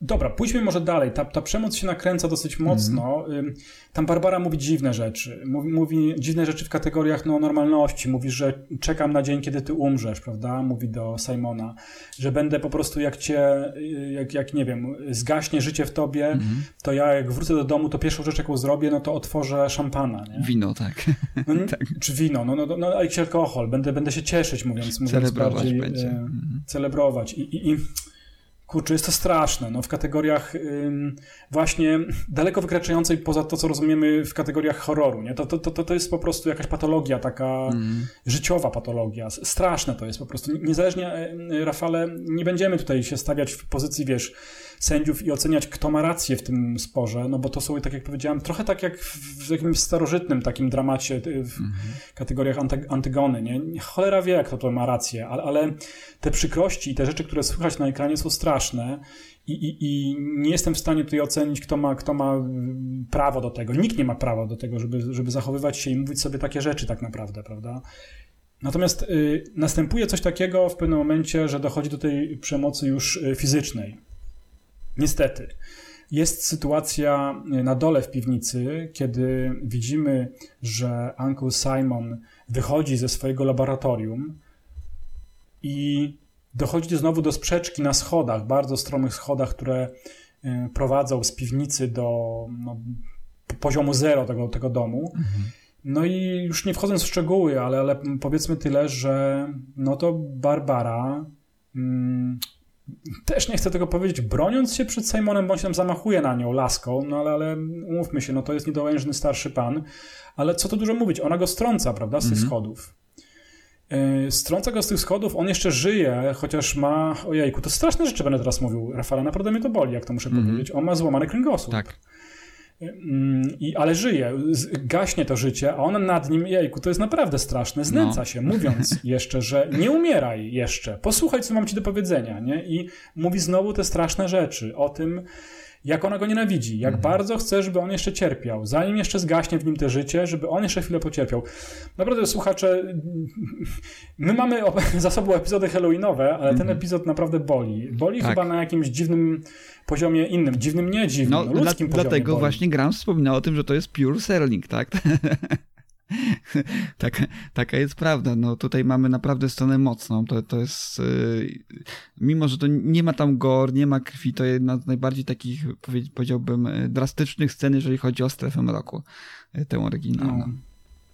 Dobra, pójdźmy może dalej. Ta, ta przemoc się nakręca dosyć mocno. Mm. Tam Barbara mówi dziwne rzeczy. Mówi, mówi, dziwne rzeczy w kategoriach no, normalności. Mówi, że czekam na dzień, kiedy ty umrzesz, prawda? Mówi do Simona, że będę po prostu jak cię, jak, jak nie wiem, zgaśnie życie w tobie, mm. to ja jak wrócę do domu, to pierwszą rzecz, jaką zrobię, no to otworzę szampana. Nie? Wino, tak. No, tak. Czy wino, no, no, no, no jakiś alkohol. Będę, będę się cieszyć, mówiąc, mówiąc celebrować bardziej. będzie. E, celebrować. I, i, i kurczę, jest to straszne, no, w kategoriach ym, właśnie daleko wykraczającej poza to, co rozumiemy w kategoriach horroru, nie? To, to, to, to jest po prostu jakaś patologia, taka mm. życiowa patologia. Straszne to jest po prostu. Niezależnie, Rafale, nie będziemy tutaj się stawiać w pozycji, wiesz, sędziów i oceniać, kto ma rację w tym sporze, no bo to są, tak jak powiedziałem, trochę tak jak w jakimś starożytnym takim dramacie w mm -hmm. kategoriach anty Antygony, nie? Cholera wie, kto to ma rację, ale, ale te przykrości i te rzeczy, które słychać na ekranie są straszne i, i, i nie jestem w stanie tutaj ocenić, kto ma, kto ma mm, prawo do tego. Nikt nie ma prawa do tego, żeby, żeby zachowywać się i mówić sobie takie rzeczy tak naprawdę, prawda? Natomiast y, następuje coś takiego w pewnym momencie, że dochodzi do tej przemocy już y, fizycznej. Niestety. Jest sytuacja na dole w piwnicy, kiedy widzimy, że Uncle Simon wychodzi ze swojego laboratorium i dochodzi znowu do sprzeczki na schodach, bardzo stromych schodach, które e, prowadzą z piwnicy do no, poziomu zero tego, tego domu. Mhm. No i już nie wchodząc w szczegóły, ale, ale powiedzmy tyle, że no to Barbara mm, też nie chcę tego powiedzieć, broniąc się przed Simonem, bo on się tam zamachuje na nią laską, no ale, ale umówmy się, no to jest niedołężny starszy pan, ale co tu dużo mówić, ona go strąca, prawda, z tych mm -hmm. schodów. Yy, strąca go z tych schodów, on jeszcze żyje, chociaż ma, ojejku, to straszne rzeczy będę teraz mówił, Rafale, naprawdę mnie to boli, jak to muszę mm -hmm. powiedzieć, on ma złamany kręgosłup. Tak. Mm, I, ale żyje, gaśnie to życie, a ona nad nim, jejku, to jest naprawdę straszne, znęca no. się, mówiąc jeszcze, że nie umieraj jeszcze, posłuchaj, co mam ci do powiedzenia, nie? I mówi znowu te straszne rzeczy o tym, jak ona go nienawidzi, jak mhm. bardzo chce, żeby on jeszcze cierpiał, zanim jeszcze zgaśnie w nim te życie, żeby on jeszcze chwilę pocierpiał. Naprawdę, słuchacze, my mamy za sobą epizody halloweenowe, ale ten mhm. epizod naprawdę boli. Boli tak. chyba na jakimś dziwnym poziomie innym, dziwnym nie dziwnym, no, no ludzkim dla, poziomie Dlatego boli. właśnie Graham wspominał o tym, że to jest pure serling, tak? taka, taka jest prawda. No tutaj mamy naprawdę scenę mocną. To, to jest, yy, mimo że to nie ma tam gore, nie ma krwi, to jedna z najbardziej takich, powiedziałbym, y, drastycznych scen, jeżeli chodzi o strefę mroku, y, tę oryginalną. No.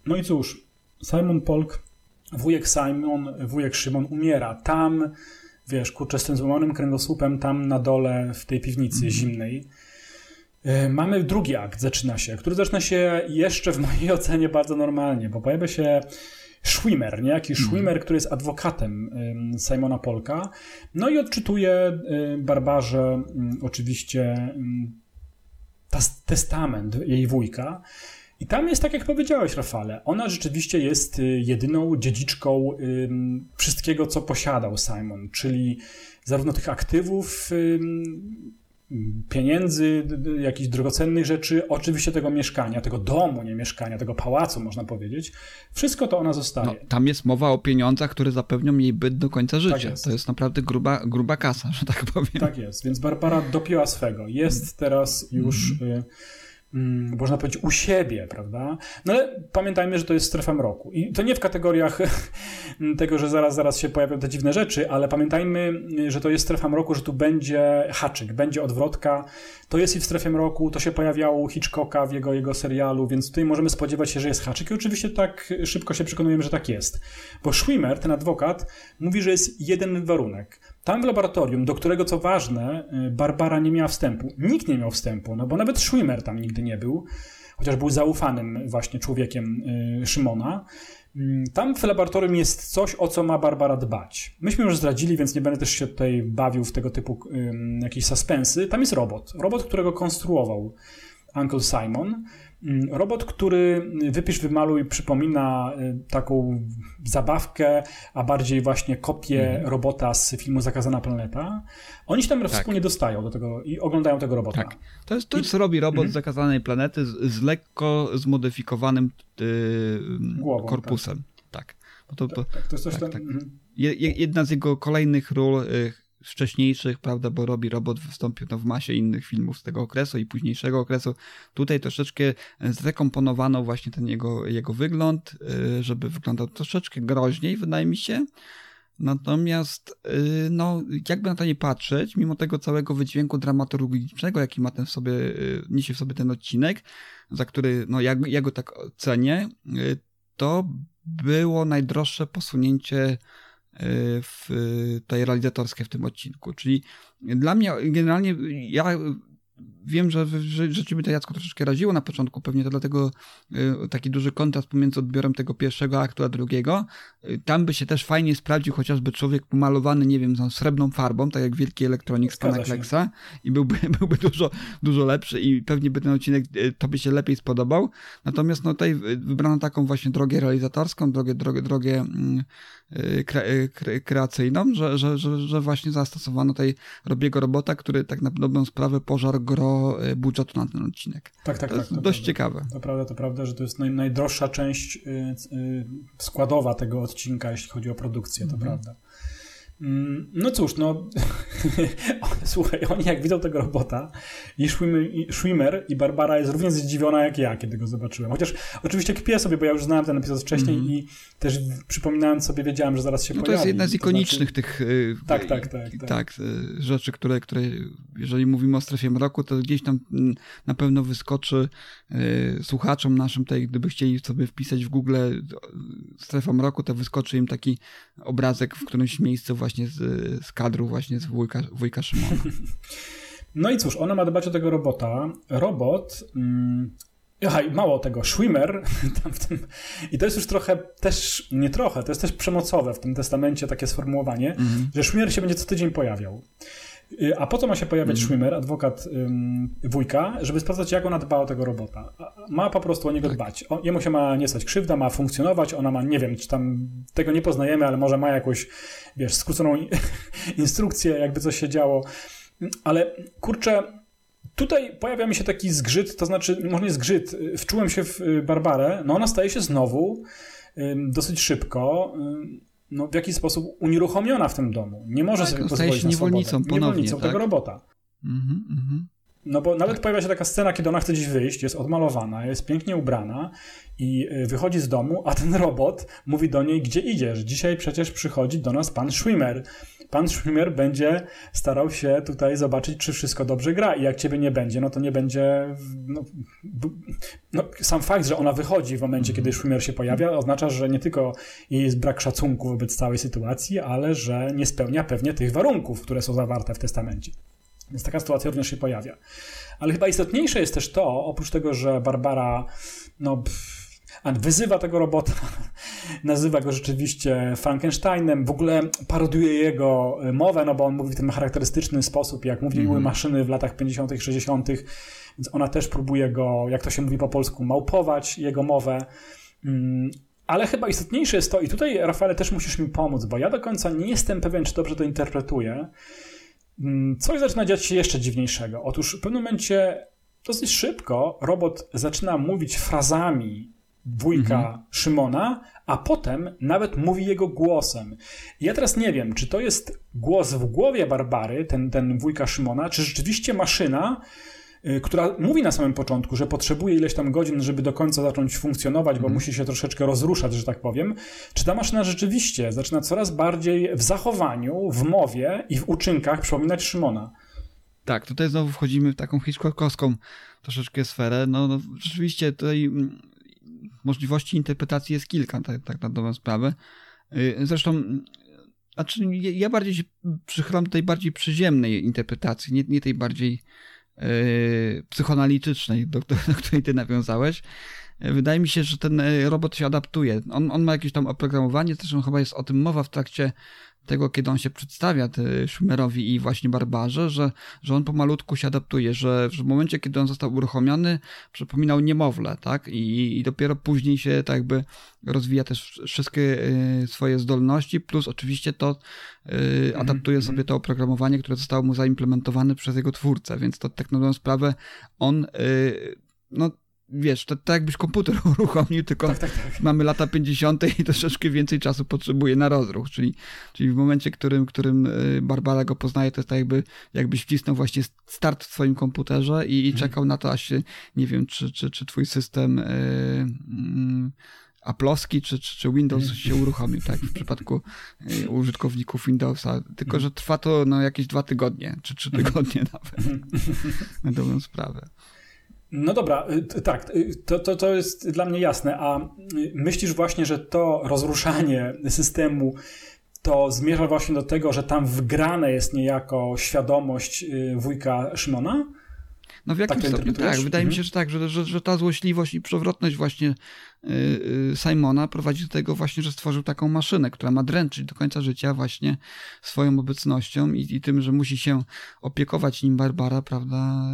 no i cóż, Simon Polk, wujek Simon, wujek Szymon umiera. Tam, wiesz, kurczę, z tym złamanym kręgosłupem, tam na dole w tej piwnicy mm zimnej mamy drugi akt, zaczyna się, który zaczyna się jeszcze w mojej ocenie bardzo normalnie, bo pojawia się Schwimmer, niejaki mhm. Schwimmer, który jest adwokatem Simona Polka, no i odczytuje Barbarze oczywiście testament jej wujka. I tam jest tak, jak powiedziałeś, Rafale. Ona rzeczywiście jest y, jedyną dziedziczką wszystkiego, co posiadał Simon, czyli zarówno tych aktywów pieniędzy, jakichś drogocennych rzeczy, oczywiście tego mieszkania, tego domu, nie mieszkania, tego pałacu, można powiedzieć. Wszystko to ona zostaje. No, tam jest mowa o pieniądzach, które zapewnią jej byt do końca życia. Tak jest. To jest naprawdę gruba, gruba kasa, że tak powiem. Tak jest, więc Barbara dopiła swego. Jest teraz już... Mm mm, można powiedzieć, u siebie, prawda? No ale pamiętajmy, że to jest strefa mroku. I to nie w kategoriach tego, że zaraz, zaraz się pojawią te dziwne rzeczy, ale pamiętajmy, że to jest strefa mroku, że tu będzie haczyk, będzie odwrotka. To jest i w strefie mroku, to się pojawiało u Hitchcocka w jego, jego serialu, więc tutaj możemy spodziewać się, że jest haczyk i oczywiście tak szybko się przekonujemy, że tak jest. Bo Schwimmer, ten adwokat, mówi, że jest jeden warunek tam w laboratorium, do którego co ważne, y, Barbara nie miała wstępu. Nikt nie miał wstępu, no bo nawet Schwimmer tam nigdy nie był, chociaż był zaufanym właśnie człowiekiem y, Szymona. Mm, tam w laboratorium jest coś, o co ma Barbara dbać. Myśmy już zdradzili, więc nie będę też się tutaj bawił w tego typu jakieś suspensy. Tam jest robot. Robot, którego konstruował Uncle Simon. Mm, robot, który wypisz, wymaluj przypomina taką zabawkę, a bardziej właśnie kopię mm. robota z filmu Zakazana Planeta. Oni się tam tak. wspólnie dostają do tego i oglądają tego robota. Tak. To jest, to jest I... robi robot mm. z Zakazanej Planety z, z lekko zmodyfikowanym yy, Głową, korpusem. Tak. tak. To, to, tak, to jest coś tak, tam... tak. Mhm. Jedna z jego kolejnych ról y, wcześniejszych, prawda, bo robi robot wystąpił no, w masie innych filmów z tego okresu i późniejszego okresu. Tutaj troszeczkę zrekomponowano właśnie ten jego, jego wygląd, y, żeby wyglądał troszeczkę groźniej, wydaje mi się. Natomiast, y, no, jakby na to nie patrzeć, mimo tego całego wydźwięku dramaturgicznego, jaki ma ten w sobie, niesie w sobie ten odcinek, za który, no, ja, ja go tak cenię, to było najdroższe posunięcie w tej realizatorskie w tym odcinku. Czyli dla mnie generalnie ja wiem, że, że, to Jacko troszeczkę raziło na początku, pewnie to dlatego y, taki duży kontrast pomiędzy odbiorem tego pierwszego aktu a drugiego. Y, tam by się też fajnie sprawdził chociażby człowiek pomalowany, nie wiem, srebrną farbą, tak jak wielki elektronik z pana Klexa i byłby, byłby dużo, dużo lepszy i pewnie by ten odcinek y, to by się lepiej spodobał. Natomiast no tutaj wybrano taką właśnie drogę realizatorską, drogę, drogę, drogę mm, kre, kre, kreacyjną, że, że, że, że właśnie zastosowano tej Robiego robota, który tak na dobrą sprawę pożar gro e, budżetu na ten odcinek. Tak, tak, to tak. To dość prawda. ciekawe. To prawda, to prawda, że to jest naj, najdroższa część y, y, składowa tego odcinka, jeśli chodzi o produkcję, to mhm. prawda. Mm, no cóż, no słuchaj, oni jak widzą tego robota i Schwimmer i Barbara jest równie zdziwiona jak ja, kiedy go zobaczyłem. Chociaż oczywiście kpię sobie, bo ja już znałem ten epizod wcześniej mm. i też przypominając sobie, wiedziałem, że zaraz się no, pojawi. To jest jedna z ikonicznych znaczy... tych y, tak, tak, tak, tak. tak y, rzeczy, które, które jeżeli mówimy o strefie mroku, to gdzieś tam na pewno wyskoczy y, słuchaczom naszym, tutaj, gdyby chcieli sobie wpisać w Google strefa mroku, to wyskoczy im taki obrazek w którymś miejscu właśnie właśnie z, z kadru właśnie z wujka, wujka Szymona. No i cóż, ona ma dbać o tego robota. Robot... Mm, Aha, mało tego, Schwimmer, tym, i to jest już trochę też, nie trochę, to jest też przemocowe w tym testamencie takie sformułowanie, mm -hmm. że Schwimmer się będzie co tydzień pojawiał. Y, a po to ma się pojawiać mm. Schwimmer, adwokat ym, wujka, żeby sprawdzać, jak ona dba o tego robota. Ma po prostu o niego tak. dbać. Jemu się ma nie stać krzywda, ma funkcjonować, ona ma, nie wiem, czy tam tego nie poznajemy, ale może ma jakąś, wiesz, skróconą instrukcję, jakby coś się działo. Ale kurczę, tutaj pojawia mi się taki zgrzyt, to znaczy, może nie zgrzyt, wczułem się w y, Barbarę, no ona staje się znowu dosyć szybko no, w jakiś sposób unieruchomiona w tym domu. Nie może tak, sobie pozwolić na niewolnicą swobodę. ponownie, niewolnicą tak? tego robota. Mm -hmm. No bo nawet pojawia się taka scena, kiedy ona chce gdzieś wyjść, jest odmalowana, jest pięknie ubrana i y, wychodzi z domu, a ten robot mówi do niej, gdzie idziesz? Dzisiaj przecież przychodzi do nas pan Schwimmer pan Schwimmer będzie starał się tutaj zobaczyć, czy wszystko dobrze gra i jak ciebie nie będzie, no to nie będzie... No, no, sam fakt, że ona wychodzi w momencie, kiedy Schwimmer się pojawia, oznacza, że nie tylko jej jest brak szacunku wobec całej sytuacji, ale że nie spełnia pewnie tych warunków, które są zawarte w testamencie. Więc taka sytuacja również się pojawia. Ale chyba istotniejsze jest też to, oprócz tego, że Barbara no, pff, wyzywa tego robota, nazywa go rzeczywiście Frankensteinem, w ogóle parodiuje jego e, mowę, no bo on mówi w ten charakterystyczny sposób, jak mówiły mm. maszyny w latach 50., 60., więc ona też próbuje go, jak to się mówi po polsku, małpować jego mowę. Mm, ale chyba istotniejsze jest to, i tutaj, Rafale, też musisz mi pomóc, bo ja do końca nie jestem pewien, czy dobrze to interpretuję. Mm, coś zaczyna dziać się jeszcze dziwniejszego. Otóż w pewnym momencie dosyć szybko robot zaczyna mówić frazami wujka mhm. Szymona, a potem nawet mówi jego głosem. I ja teraz nie wiem, czy to jest głos w głowie Barbary, ten, ten wujka Szymona, czy rzeczywiście maszyna, która mówi na samym początku, że potrzebuje ileś tam godzin, żeby do końca zacząć funkcjonować, bo mhm. musi się troszeczkę rozruszać, że tak powiem. Czy ta maszyna rzeczywiście zaczyna coraz bardziej w zachowaniu, w mowie i w uczynkach przypominać Szymona? Tak, tutaj znowu wchodzimy w taką hitchcockowską troszeczkę sferę. No, no rzeczywiście tutaj mm, możliwości interpretacji jest kilka, tak, tak na dobrą sprawę. Y, zresztą, znaczy ja bardziej się przychylam tej bardziej przyziemnej interpretacji, nie, nie tej bardziej psychoanalitycznej, do, do, do której ty nawiązałeś. Wydaje mi się, że ten y, robot się adaptuje. On, on ma jakieś tam oprogramowanie, zresztą chyba jest o tym mowa w trakcie tego, kiedy on się przedstawia Schumerowi i właśnie Barbarze, że, że on pomalutku się adaptuje, że, w momencie, kiedy on został uruchomiony, przypominał niemowlę, tak? I, i dopiero później się tak jakby rozwija też wszystkie y, swoje zdolności, plus oczywiście to y, adaptuje mm -hmm. sobie to oprogramowanie, które zostało mu zaimplementowane przez jego twórcę, więc to tak na dobrą sprawę on y, no wiesz, to tak jakbyś komputer uruchomił, tylko tak, tak, tak. mamy lata 50. i troszeczkę więcej czasu potrzebuje na rozruch, czyli, czyli w momencie, którym, którym y, Barbara go poznaje, to jest tak jakby, jakbyś wcisnął właśnie start w swoim komputerze i, i mhm. czekał na to, aż się, nie wiem, czy, czy, czy twój system yy, Aploski czy, czy, czy Windows mhm. się uruchomił, tak, w przypadku y, użytkowników Windowsa, tylko że trwa to no, jakieś dwa tygodnie, czy trzy mhm. tygodnie nawet, na dobrą sprawę. No dobra, y, tak, y, to, to, to jest dla mnie jasne. A y, myślisz właśnie, że to rozruszanie systemu to zmierza właśnie do tego, że tam wgrane jest niejako świadomość wujka Szymona? No w jakimś tak stopniu tak. Wydaje mhm. mi się, że tak, że, że, że ta złośliwość i przewrotność właśnie Simona prowadzi do tego właśnie, że stworzył taką maszynę, która ma dręczyć do końca życia właśnie swoją obecnością i, i tym, że musi się opiekować nim Barbara, prawda?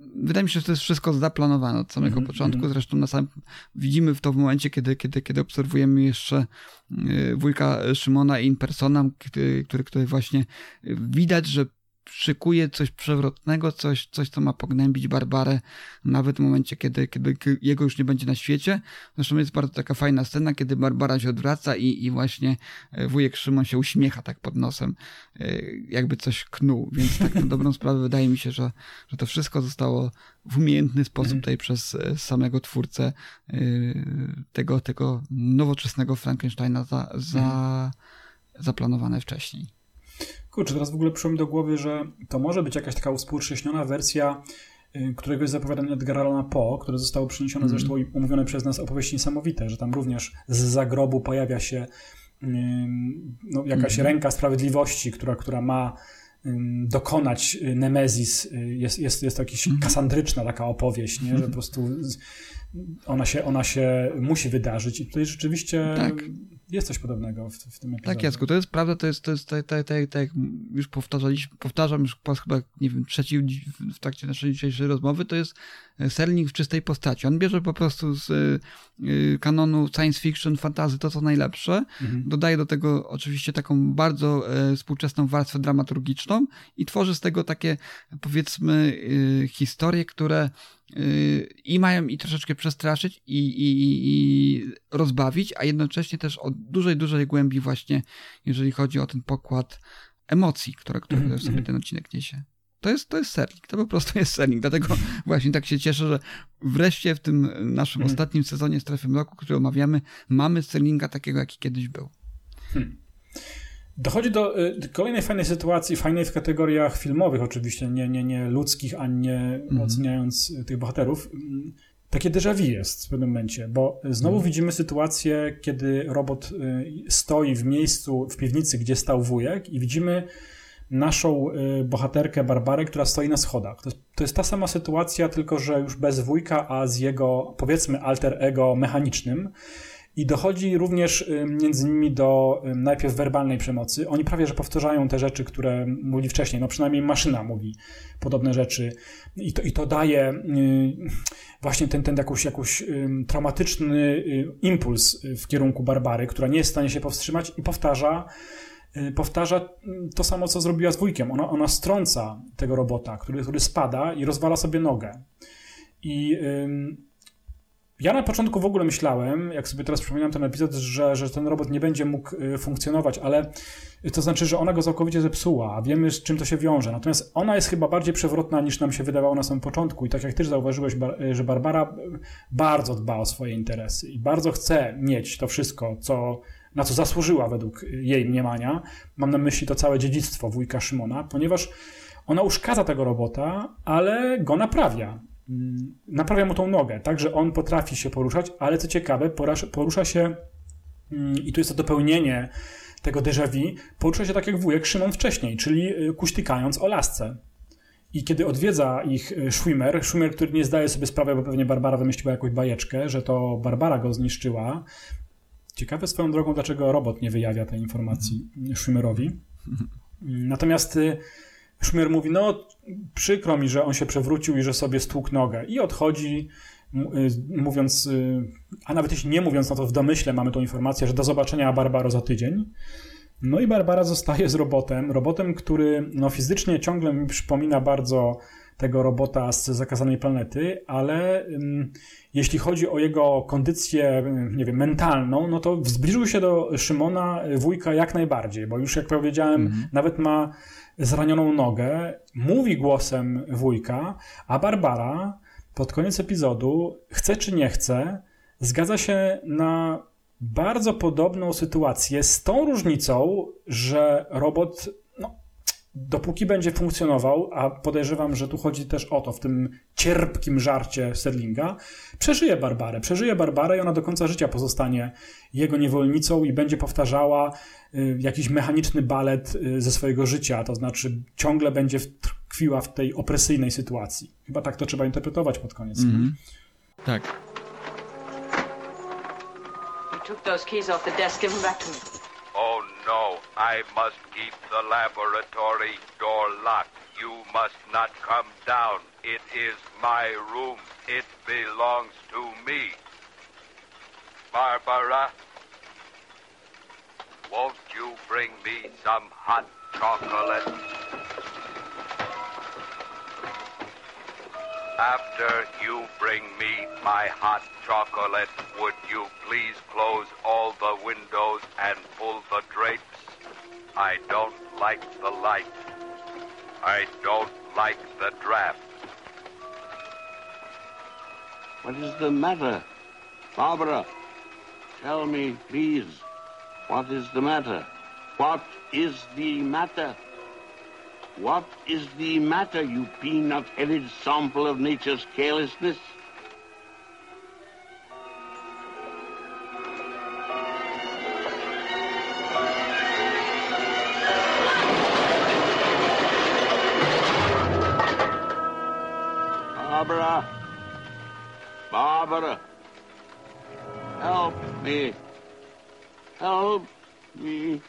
Wydaje mi się, że to jest wszystko zaplanowane od samego mm -hmm. początku. Zresztą na samym, widzimy w to w momencie, kiedy, kiedy, kiedy obserwujemy jeszcze y, wujka Szymona in persona, który, który, który właśnie widać, że szykuje coś przewrotnego, coś, coś, co ma pognębić Barbarę nawet w momencie, kiedy, kiedy jego już nie będzie na świecie. Zresztą jest bardzo taka fajna scena, kiedy Barbara się odwraca i, i właśnie e, wujek Szymon się uśmiecha tak pod nosem, e, jakby coś knuł. Więc tak na dobrą sprawę wydaje mi się, że, że to wszystko zostało w umiejętny sposób mhm. tutaj przez e, samego twórcę tego, tego nowoczesnego Frankensteina za, za, mhm. zaplanowane wcześniej. Kurczę, teraz w ogóle przyszło mi do głowy, że to może być jakaś taka uspółcześniona wersja y, któregoś zapowiadania Edgara Allana Poe, które zostało przeniesione mm. zresztą i omówione przez nas opowieści niesamowite, że tam również z zagrobu pojawia się no, jakaś mm. ręka sprawiedliwości, która, która ma dokonać y, Nemezis. Y, jest, jest, jest to jakaś mm. kasandryczna taka opowieść, nie? że po prostu ona się, ona się musi wydarzyć i tutaj rzeczywiście tak jest coś podobnego w, w tym epizodzie. Tak, Jacku, to jest prawda, to jest, to jest tak, tak, tak, tak jak już powtarzaliśmy, powtarzam już po chyba, nie wiem, trzeci w trakcie naszej dzisiejszej rozmowy, to jest e, Serling w czystej postaci. On bierze po prostu z y, kanonu science fiction, fantazy to, co najlepsze, mhm. dodaje do tego oczywiście taką bardzo y, współczesną warstwę dramaturgiczną i tworzy z tego takie, powiedzmy, y, historie, które i mają i troszeczkę przestraszyć i, i, i rozbawić, a jednocześnie też o dużej, dużej głębi właśnie, jeżeli chodzi o ten pokład emocji, które, które mm -hmm. sobie ten odcinek niesie. To jest, to jest sernik, to po prostu jest sernik. Dlatego właśnie tak się cieszę, że wreszcie w tym naszym mm. ostatnim sezonie Strefy Mroku, który omawiamy, mamy serlinga takiego, jaki kiedyś był. Hmm. Dochodzi do y, kolejnej fajnej sytuacji, fajnej w kategoriach filmowych oczywiście, nie, nie, nie ludzkich, ani nie mm. oceniając tych bohaterów. Takie déjà vu jest w pewnym momencie, bo znowu mm. widzimy sytuację, kiedy robot y, stoi w miejscu, w piwnicy, gdzie stał wujek i widzimy naszą y, bohaterkę Barbarę, która stoi na schodach. To jest, to jest ta sama sytuacja, tylko że już bez wujka, a z jego, powiedzmy, alter ego mechanicznym. I dochodzi również y, między nimi do y, najpierw werbalnej przemocy. Oni prawie że powtarzają te rzeczy, które mówili wcześniej. No przynajmniej maszyna mówi podobne rzeczy. I to, i to daje właśnie ten, ten jakiś, jakiś traumatyczny impuls w kierunku Barbary, która nie jest w stanie się powstrzymać i powtarza powtarza to samo, co zrobiła z wujkiem. Ona, ona strąca tego robota, który, który spada i rozwala sobie nogę. I ja na początku w ogóle myślałem, jak sobie teraz przypominam ten epizod, że, że ten robot nie będzie mógł y, funkcjonować, ale to znaczy, że ona go całkowicie zepsuła, a wiemy z czym to się wiąże. Natomiast ona jest chyba bardziej przewrotna niż nam się wydawało na samym początku. I tak jak też zauważyłeś, y, że Barbara bardzo dba o swoje interesy i bardzo chce mieć to wszystko, co, na co zasłużyła według jej mniemania. Mam na myśli to całe dziedzictwo wujka Szymona, ponieważ ona uszkadza tego robota, ale go naprawia. Mm, naprawia mu tą nogę, tak, że on potrafi się poruszać, ale co ciekawe, porusza się mm, i tu jest to dopełnienie tego déjà vu, porusza się tak jak wujek Szymon wcześniej, czyli y, kuśtykając o lasce. I kiedy odwiedza ich y, Schwimmer, Schwimmer, który nie zdaje sobie sprawy, bo pewnie Barbara wymyśliła jakąś bajeczkę, że to Barbara go zniszczyła, Ciekawe swoją drogą, dlaczego robot nie wyjawia tej informacji Schwimmerowi. Natomiast y, Schwimmer mówi, no przykro mi, że on się przewrócił i że sobie stłukł nogę. I odchodzi, y, mówiąc, y, a nawet jeśli nie mówiąc, no to w domyśle mamy tą informację, że do zobaczenia Barbaro za tydzień. No i Barbara zostaje z robotem, robotem, który no, fizycznie ciągle mi przypomina bardzo tego robota z zakazanej planety, ale um, jeśli chodzi o jego kondycję, nie wiem, mentalną, no to zbliżył się do Szymona wujka jak najbardziej, bo już jak powiedziałem, mhm. nawet ma zranioną nogę, mówi głosem wujka, a Barbara pod koniec epizodu, chce czy nie chce, zgadza się na bardzo podobną sytuację, z tą różnicą, że robot, dopóki będzie funkcjonował, a podejrzewam, że tu chodzi też o to, w tym cierpkim żarcie Sterlinga, przeżyje Barbarę. Przeżyje Barbarę i ona do końca życia pozostanie jego niewolnicą i będzie powtarzała y, jakiś mechaniczny balet y, ze swojego życia, to znaczy ciągle będzie tkwiła w tej opresyjnej sytuacji. Chyba tak to trzeba interpretować pod koniec. Mm -hmm. Tak. took those keys off the desk. Give them back to me. Oh, no. I must keep the laboratory door locked. You must not come down. It is my room. It belongs to me. Barbara, won't you bring me some hot chocolate? After you bring me my hot chocolate, would you please close all the windows and pull the drapes? I don't like the light. I don't like the draft. What is the matter? Barbara, tell me, please, what is the matter? What is the matter? What is the matter, you peanut-headed sample of nature's carelessness? Barbara. Barbara. Help me. Help me.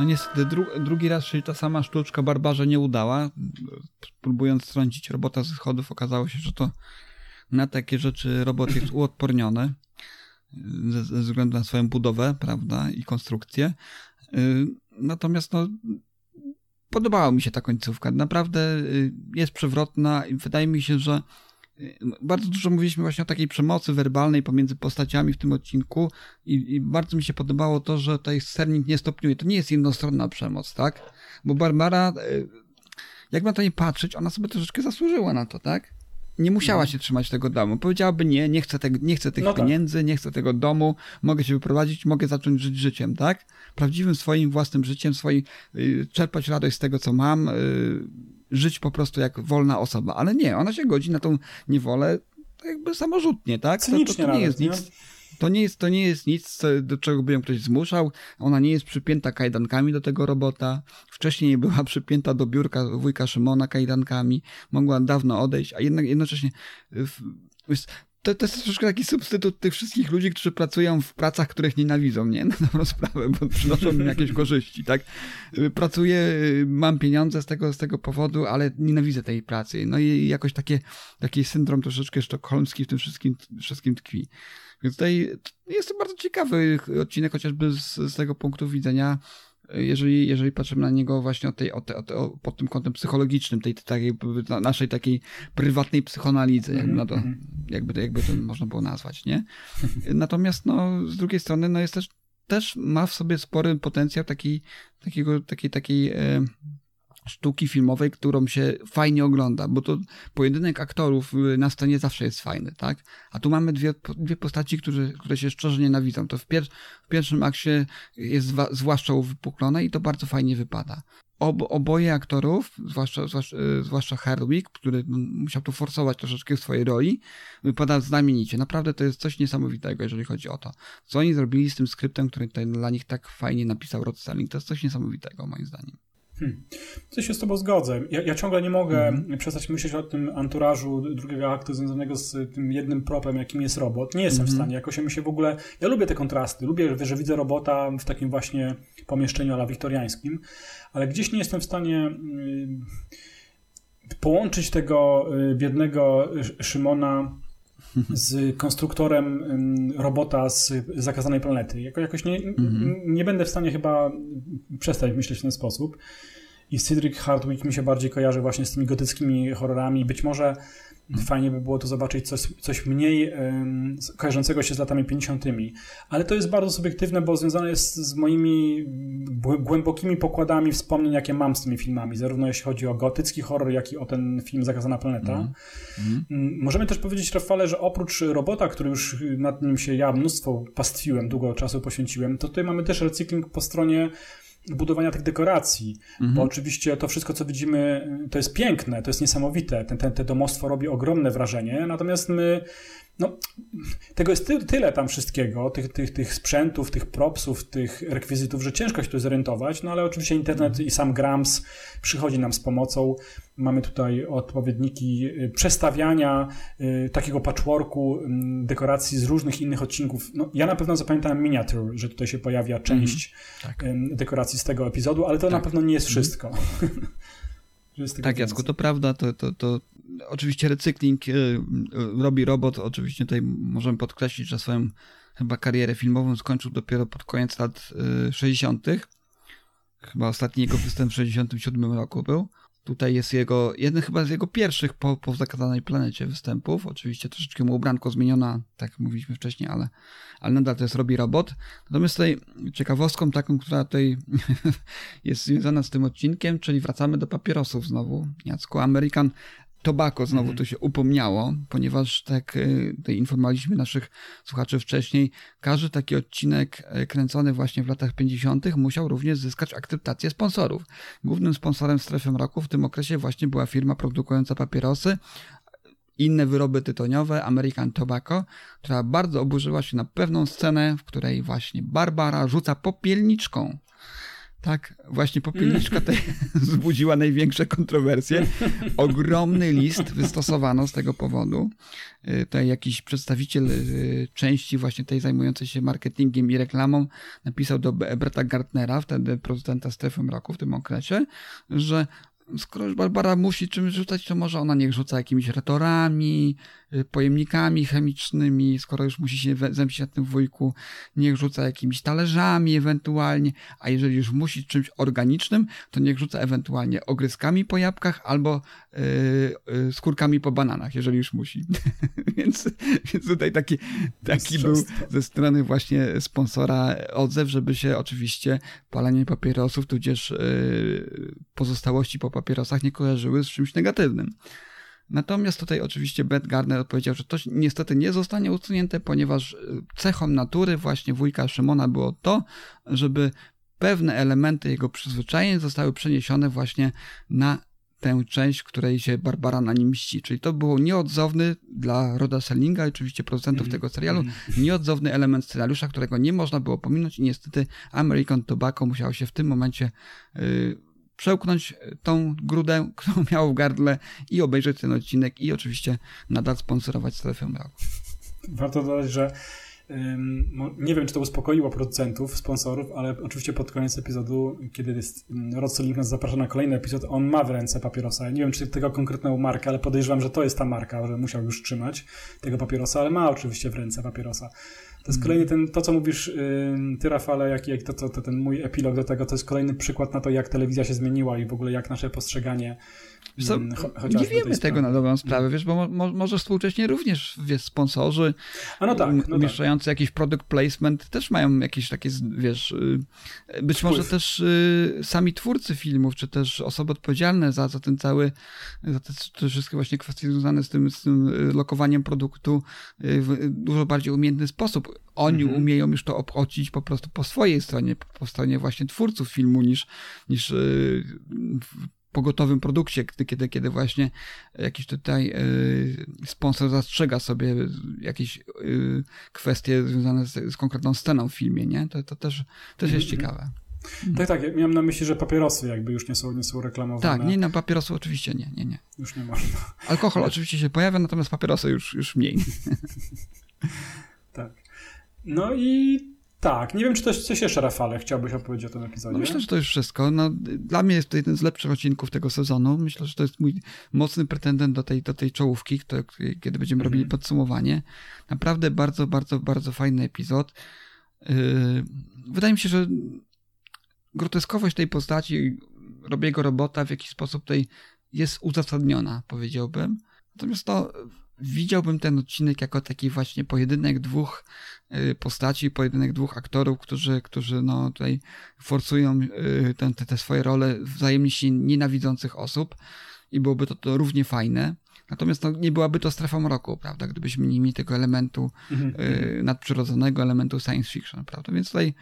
No niestety dru drugi raz się ta sama sztuczka barbarze nie udała. Próbując strącić robota ze schodów, okazało się, że to na takie rzeczy robot jest uodporniony ze, ze względu na swoją budowę, prawda, i konstrukcję. Y, natomiast no, podobała mi się ta końcówka. Naprawdę y, jest przewrotna i wydaje mi się, że bardzo dużo mówiliśmy właśnie o takiej przemocy werbalnej pomiędzy postaciami w tym odcinku i, i bardzo mi się podobało to, że tutaj sernik nie stopniuje. To nie jest jednostronna przemoc, tak? Bo Barbara, e, jak na to nie patrzeć, ona sobie troszeczkę zasłużyła na to, tak? Nie musiała no. się trzymać tego domu. Powiedziałaby nie, nie chcę, te, nie chcę tych no tak. pieniędzy, nie chcę tego domu, mogę się wyprowadzić, mogę zacząć żyć życiem, tak? Prawdziwym swoim własnym życiem, swoim, y, czerpać radość z tego, co mam, y, żyć po prostu jak wolna osoba. Ale nie, ona się godzi na tą niewolę jakby samorzutnie, tak? To, to, to nie jest nic. To nie jest, to nie jest nic, do czego by ją ktoś zmuszał. Ona nie jest przypięta kajdankami do tego robota. Wcześniej była przypięta do biurka wujka Szymona kajdankami. Mogła dawno odejść, a jednak jednocześnie to, to jest troszkę taki substytut tych wszystkich ludzi, którzy pracują w pracach, których nienawidzą, nie? Na dobrą sprawę, bo przynoszą im jakieś korzyści, tak? Pracuję, mam pieniądze z tego, z tego powodu, ale nienawidzę tej pracy. No i jakoś takie, taki syndrom troszeczkę sztokholmski w tym wszystkim, wszystkim tkwi. Więc tutaj jest to bardzo ciekawy odcinek, chociażby z, z tego punktu widzenia jeżeli, jeżeli patrzymy na niego właśnie od tej, od, od, pod tym kątem psychologicznym, tej, takiej, naszej takiej prywatnej psychoanalizy, jakby, na to, mhm. jakby, to, jakby to można było nazwać, nie? Natomiast no, z drugiej strony no, jest też, też ma w sobie spory potencjał takiej, takiego, takiej, takiej e, sztuki filmowej, którą się fajnie ogląda, bo to pojedynek aktorów y, na scenie zawsze jest fajny, tak? A tu mamy dwie, dwie postaci, które, które się szczerze nienawidzą. To w, pier w pierwszym akcie jest zwłaszcza uwypuklone i to bardzo fajnie wypada. Ob, oboje aktorów, zwłaszcza, zwłaszcza, y, zwłaszcza Hardwick, który no, musiał tu forsować troszeczkę w swojej roli, wypada znamienicie. Naprawdę to jest coś niesamowitego, jeżeli chodzi o to. Co oni zrobili z tym skryptem, który tutaj dla nich tak fajnie napisał Rod Sterling, to jest coś niesamowitego, moim zdaniem. Hmm. Coś się z tobą zgodzę. Ja, ja ciągle nie mogę hmm. przestać myśleć o tym anturażu drugiego aktu związanego z tym jednym propem, jakim jest robot. Nie jestem hmm. w stanie. Jakoś mi się w ogóle... Ja lubię te kontrasty. Lubię, że widzę robota w takim właśnie pomieszczeniu ala wiktoriańskim, ale gdzieś nie jestem w stanie połączyć tego y, biednego Szymona z konstruktorem robota z zakazanej planety. Jako, jakoś nie, mhm. nie będę w stanie chyba przestać myśleć w ten sposób. I Cedric Hardwick mi się bardziej kojarzy właśnie z tymi gotyckimi horrorami. Być może Fajnie by było tu zobaczyć coś, coś mniej um, kojarzącego się z latami 50. Ale to jest bardzo subiektywne, bo związane jest z moimi głębokimi pokładami wspomnień, jakie mam z tymi filmami. Zarówno jeśli chodzi o gotycki horror, jak i o ten film Zakazana Planeta. Mm. Mm. Możemy też powiedzieć, Rafale, że oprócz robota, który już nad nim się ja mnóstwo pastwiłem, długo czasu poświęciłem, to tutaj mamy też recykling po stronie budowania tych dekoracji, mhm. bo oczywiście to wszystko, co widzimy, to jest piękne, to jest niesamowite, ten, ten, te domostwo robi ogromne wrażenie, natomiast my no, tego jest ty, tyle tam wszystkiego, tych, tych, tych sprzętów, tych propsów, tych rekwizytów, że ciężko się tu zorientować, no ale oczywiście internet i sam Grams przychodzi nam z pomocą. Mamy tutaj odpowiedniki y, przestawiania y, takiego patchworku y, dekoracji z różnych innych odcinków. No, ja na pewno zapamiętałem miniatur, że tutaj się pojawia część mm, tak. dekoracji z tego epizodu, ale to tak. na pewno nie jest mhm. wszystko. tak, Jacku, to prawda, to, to, to oczywiście recykling y, y, robi robot. Oczywiście tutaj możemy podkreślić, że swoją chyba karierę filmową skończył dopiero pod koniec lat 60. Y, chyba ostatni jego występ w 67 roku był. Tutaj jest jego, jeden chyba z jego pierwszych po, po zakazanej planecie występów. Oczywiście troszeczkę mu ubranko zmieniona, tak mówiliśmy wcześniej, ale, ale nadal to jest robi robot. Natomiast tutaj ciekawostką taką, która tutaj jest związana z tym odcinkiem, czyli wracamy do papierosów znowu. Jacku, American Tobacco znowu mm. tu się upomniało, ponieważ tak y, tutaj informowaliśmy naszych słuchaczy wcześniej, każdy taki odcinek y, kręcony właśnie w latach 50. musiał również zyskać akceptację sponsorów. Głównym sponsorem Strefy Mroku w tym okresie właśnie była firma produkująca papierosy, inne wyroby tytoniowe, American Tobacco, która bardzo oburzyła się na pewną scenę, w której właśnie Barbara rzuca popielniczką tak, właśnie popielniczka tej wzbudziła największe kontrowersje. Ogromny list wystosowano z tego powodu. Y, tutaj jakiś przedstawiciel y, części właśnie tej zajmującej się marketingiem i reklamą napisał do Breta Gartnera, wtedy prezydenta strefy mroku w tym okresie, że skoro już Barbara musi czymś rzucać, to może ona niech rzuca jakimiś retorami, y, pojemnikami chemicznymi, skoro już musi się zemścić na tym wujku, niech rzuca jakimiś talerzami ewentualnie, a jeżeli już musi czymś organicznym, to niech rzuca ewentualnie ogryzkami po jabłkach albo yy, yy, skórkami po bananach, jeżeli już musi. więc, więc tutaj taki, taki był ze strony właśnie sponsora odzew, żeby się oczywiście palenie papierosów, tudzież yy, pozostałości po papierosach nie kojarzyły z czymś negatywnym. Natomiast tutaj oczywiście Brett Gardner odpowiedział, że to niestety nie zostanie usunięte, ponieważ e, cechą natury właśnie wujka Szymona było to, żeby pewne elementy jego przyzwyczajeń zostały przeniesione właśnie na tę część, której się Barbara na nim mści. Czyli to było nieodzowny dla Roda Sellinga, oczywiście producentów mm. tego serialu, mm. nieodzowny element scenariusza, którego nie można było pominąć i niestety American Tobacco musiało się w tym momencie yy, przełknąć tą grudę, którą miał w gardle i obejrzeć ten odcinek i oczywiście nadal sponsorować strefę mroku. Warto dodać, że nie wiem, czy to uspokoiło producentów, sponsorów, ale oczywiście pod koniec epizodu, kiedy jest Rod Selling nas zaprasza na kolejny epizod, on ma w ręce papierosa. Nie wiem, czy tego konkretną markę, ale podejrzewam, że to jest ta marka, że musiał już trzymać tego papierosa, ale ma oczywiście w ręce papierosa. To jest kolejny ten, to co mówisz ty Rafale, jak, jak to, to, to, ten mój epilog do tego, to jest kolejny przykład na to, jak telewizja się zmieniła i w ogóle jak nasze postrzeganie co, mm, nie wiemy tego na dobrą sprawę, wiesz, bo mo, może współcześnie również wiesz, sponsorzy A no tak, no umieszczający tak. jakiś product placement też mają jakieś takie, wiesz, y, być Wpływ. może też y, sami twórcy filmów, czy też osoby odpowiedzialne za, za ten cały, za te, te wszystkie właśnie kwestie związane z tym, z tym y, lokowaniem produktu w dużo bardziej umiejętny sposób. Oni mhm. umieją już to obchodzić po prostu po swojej stronie, po stronie właśnie twórców filmu, niż, niż pogotowym produkcie, kiedy, kiedy właśnie jakiś tutaj y, sponsor zastrzega sobie jakieś y, kwestie związane z, z, konkretną sceną w filmie, nie? To, to też, też jest ciekawe. Tak, tak, ja miałem na myśli, że papierosy jakby już nie są, nie są reklamowane. Tak, nie na papierosy oczywiście nie, nie, nie. Już nie można. Alkohol oczywiście się pojawia, natomiast papierosy już, już mniej. tak. No i tak, nie wiem, czy coś, coś jeszcze, Rafale, chciałbyś opowiedzieć o tym epizodzie? No myślę, że to już wszystko. No, dla mnie jest to jeden z lepszych odcinków tego sezonu. Myślę, że to jest mój mocny pretendent do tej, do tej czołówki, kiedy będziemy robili Mhm. podsumowanie. Naprawdę bardzo, bardzo, bardzo fajny epizod. Yy, wydaje mi się, że groteskowość tej postaci, robiego robota w jakiś sposób tutaj jest uzasadniona, powiedziałbym. Natomiast to widziałbym ten odcinek jako taki właśnie pojedynek dwóch y, postaci, pojedynek dwóch aktorów, którzy, którzy no tutaj forsują y, te, te, swoje role wzajemnie się nienawidzących osób i byłoby to, to równie fajne. Natomiast no, nie byłaby to strefa mroku, prawda, gdybyśmy nie mieli tego elementu Mhm. y, nadprzyrodzonego, elementu science fiction, prawda, więc tutaj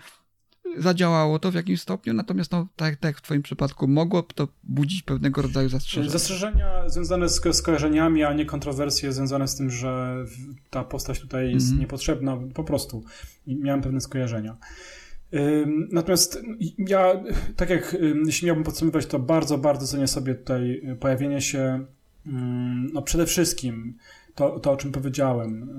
zadziałało to w jakimś stopniu, natomiast no, tak, tak jak w twoim przypadku mogło to budzić pewnego rodzaju zastrzeżenia. Zastrzeżenia związane z, z kojarzeniami, a nie kontrowersje związane z tym, że ta postać tutaj jest Mhm. niepotrzebna, po prostu. Miałem pewne skojarzenia. Natomiast ja, tak jak jeśli miałbym podsumować, to bardzo, bardzo cenię sobie tutaj pojawienie się, no przede wszystkim to, to o czym powiedziałem,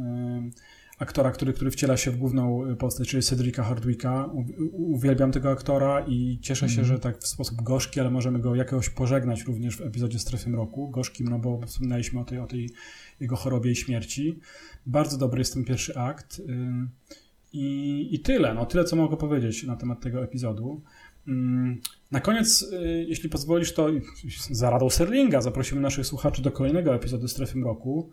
aktora, który, który wciela się w główną postać, czyli Cedrika Hardwicka. Uwielbiam tego aktora i cieszę się, że tak w sposób gorzki, ale możemy go jakoś pożegnać również w epizodzie Strefy Mroku. Gorzkim, no bo wspominaliśmy o tej, o tej jego chorobie i śmierci. Bardzo dobry jest ten pierwszy akt. Ym, I, I tyle, no tyle, co mogę powiedzieć na temat tego epizodu. Ym, Na koniec, y, jeśli pozwolisz, to za radą Serlinga zaprosimy naszych słuchaczy do kolejnego epizodu Strefy Mroku.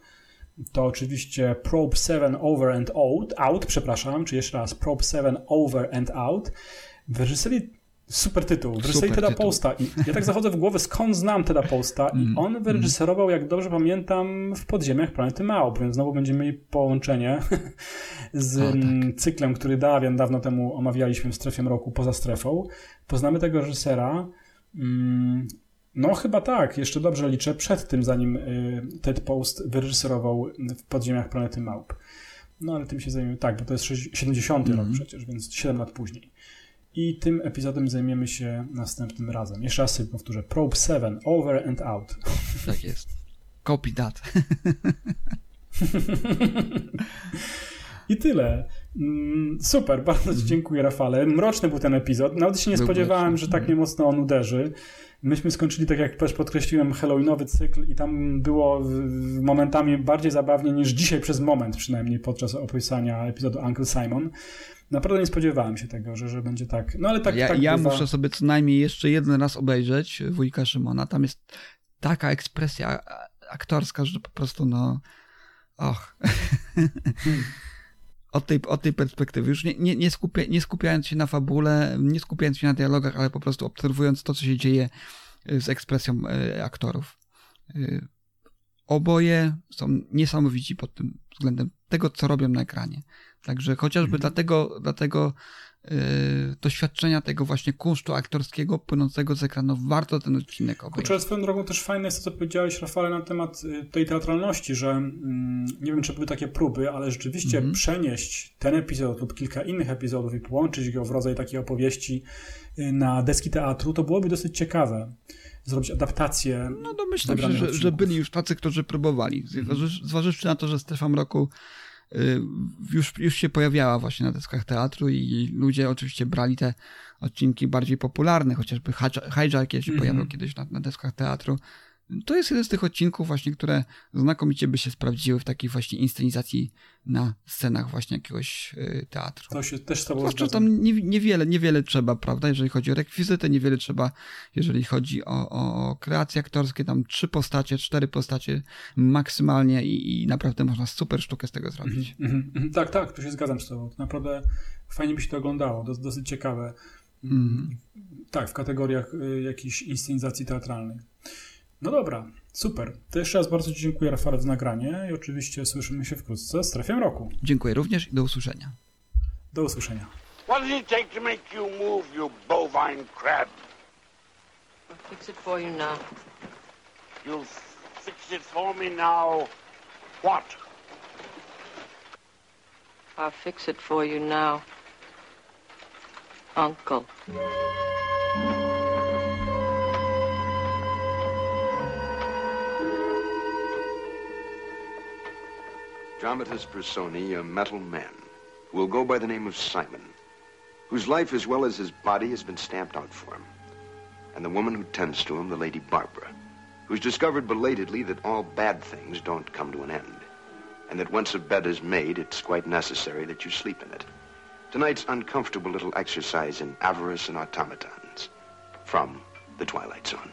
To oczywiście Probe 7 Over and Out, out, przepraszam, czy jeszcze raz Probe 7 Over and Out. W reżyserii super tytuł, w reżyserii Super Teda tytuł. Posta. I ja tak zachodzę w głowę, skąd znam Teda Posta i Mm, on wyreżyserował, jak dobrze pamiętam, w podziemiach Planety Małp, więc znowu będziemy mieli połączenie z O, tak. mm, cyklem, który Dawian dawno temu omawialiśmy w Strefie Mroku, poza strefą. Poznamy tego reżysera. Mm, No chyba tak, jeszcze dobrze liczę, przed tym, zanim y, Ted Post wyreżyserował w podziemiach Planety Małp. No ale tym się zajmiemy, tak, bo to jest sześć- 70 rok Mhm. przecież, więc 7 lat później. I tym epizodem zajmiemy się następnym razem. Jeszcze raz sobie powtórzę. Probe 7, over and out. Tak jest. Copy that. I tyle. Mm, Super, bardzo Ci dziękuję, Rafale. Mroczny był ten epizod. Nawet się nie spodziewałem, że tak mnie mocno on uderzy. Myśmy skończyli, tak jak też podkreśliłem, Halloweenowy cykl i tam było momentami bardziej zabawnie niż dzisiaj przez moment, przynajmniej podczas opisania epizodu Uncle Simon. Naprawdę nie spodziewałem się tego, że, że będzie tak. No ale tak, ja tak ja bywa. muszę sobie co najmniej jeszcze jeden raz obejrzeć wujka Szymona. Tam jest taka ekspresja aktorska, że po prostu no... Och. Od tej, od tej perspektywy, już nie, nie, nie, skupia, nie skupiając się na fabule, nie skupiając się na dialogach, ale po prostu obserwując to, co się dzieje y, z ekspresją y, aktorów. Y, Oboje są niesamowici pod tym względem tego, co robią na ekranie. Także chociażby Mhm. dlatego, dlatego doświadczenia tego właśnie kunsztu aktorskiego płynącego z ekranu warto ten odcinek obejrzeć. Kurczę, swoją drogą też fajne jest to, co powiedziałeś, Rafale, na temat y, tej teatralności, że mm, nie wiem, czy były takie próby, ale rzeczywiście Mhm. przenieść ten epizod lub kilka innych epizodów i połączyć go w rodzaj takiej opowieści y, na deski teatru, to byłoby dosyć ciekawe. Zrobić adaptację. No domyślam się, że, że byli już tacy, którzy próbowali. Zważy- Zważywszy na to, że Strefa Mroku y, już, już się pojawiała właśnie na deskach teatru i ludzie oczywiście brali te odcinki bardziej popularne, chociażby Hijack się Mhm. pojawił kiedyś na, na deskach teatru. To jest jeden z tych odcinków właśnie, które znakomicie by się sprawdziły w takiej właśnie inscenizacji na scenach właśnie jakiegoś y, teatru. To się też tobą Zwłaszcza tam nie, niewiele, niewiele trzeba, prawda? Jeżeli chodzi o rekwizyty, niewiele trzeba, jeżeli chodzi o, o kreacje aktorskie, tam trzy postacie, cztery postacie maksymalnie i, i naprawdę można super sztukę z tego zrobić. Mhm, mhm. Tak, tak, tu się zgadzam z tobą. Naprawdę fajnie by się to oglądało, dos- dosyć ciekawe. Mhm. Tak, w kategoriach y, jakiejś inscenizacji teatralnej. No dobra, super. To jeszcze raz bardzo Ci dziękuję, Rafale, za nagranie i oczywiście słyszymy się wkrótce z Strefiem Roku. Dziękuję również i do usłyszenia. Do usłyszenia. What does it take to make you move, you bovine crab? I'll fix it for you now. You'll fix it for me now. What? I'll fix it for you now. Uncle. Dramatis Personi, a metal man, who will go by the name of Simon, whose life as well as his body has been stamped out for him. And the woman who tends to him, the Lady Barbara, who's discovered belatedly that all bad things don't come to an end, and that once a bed is made, it's quite necessary that you sleep in it. Tonight's uncomfortable little exercise in avarice and automatons from The Twilight Zone.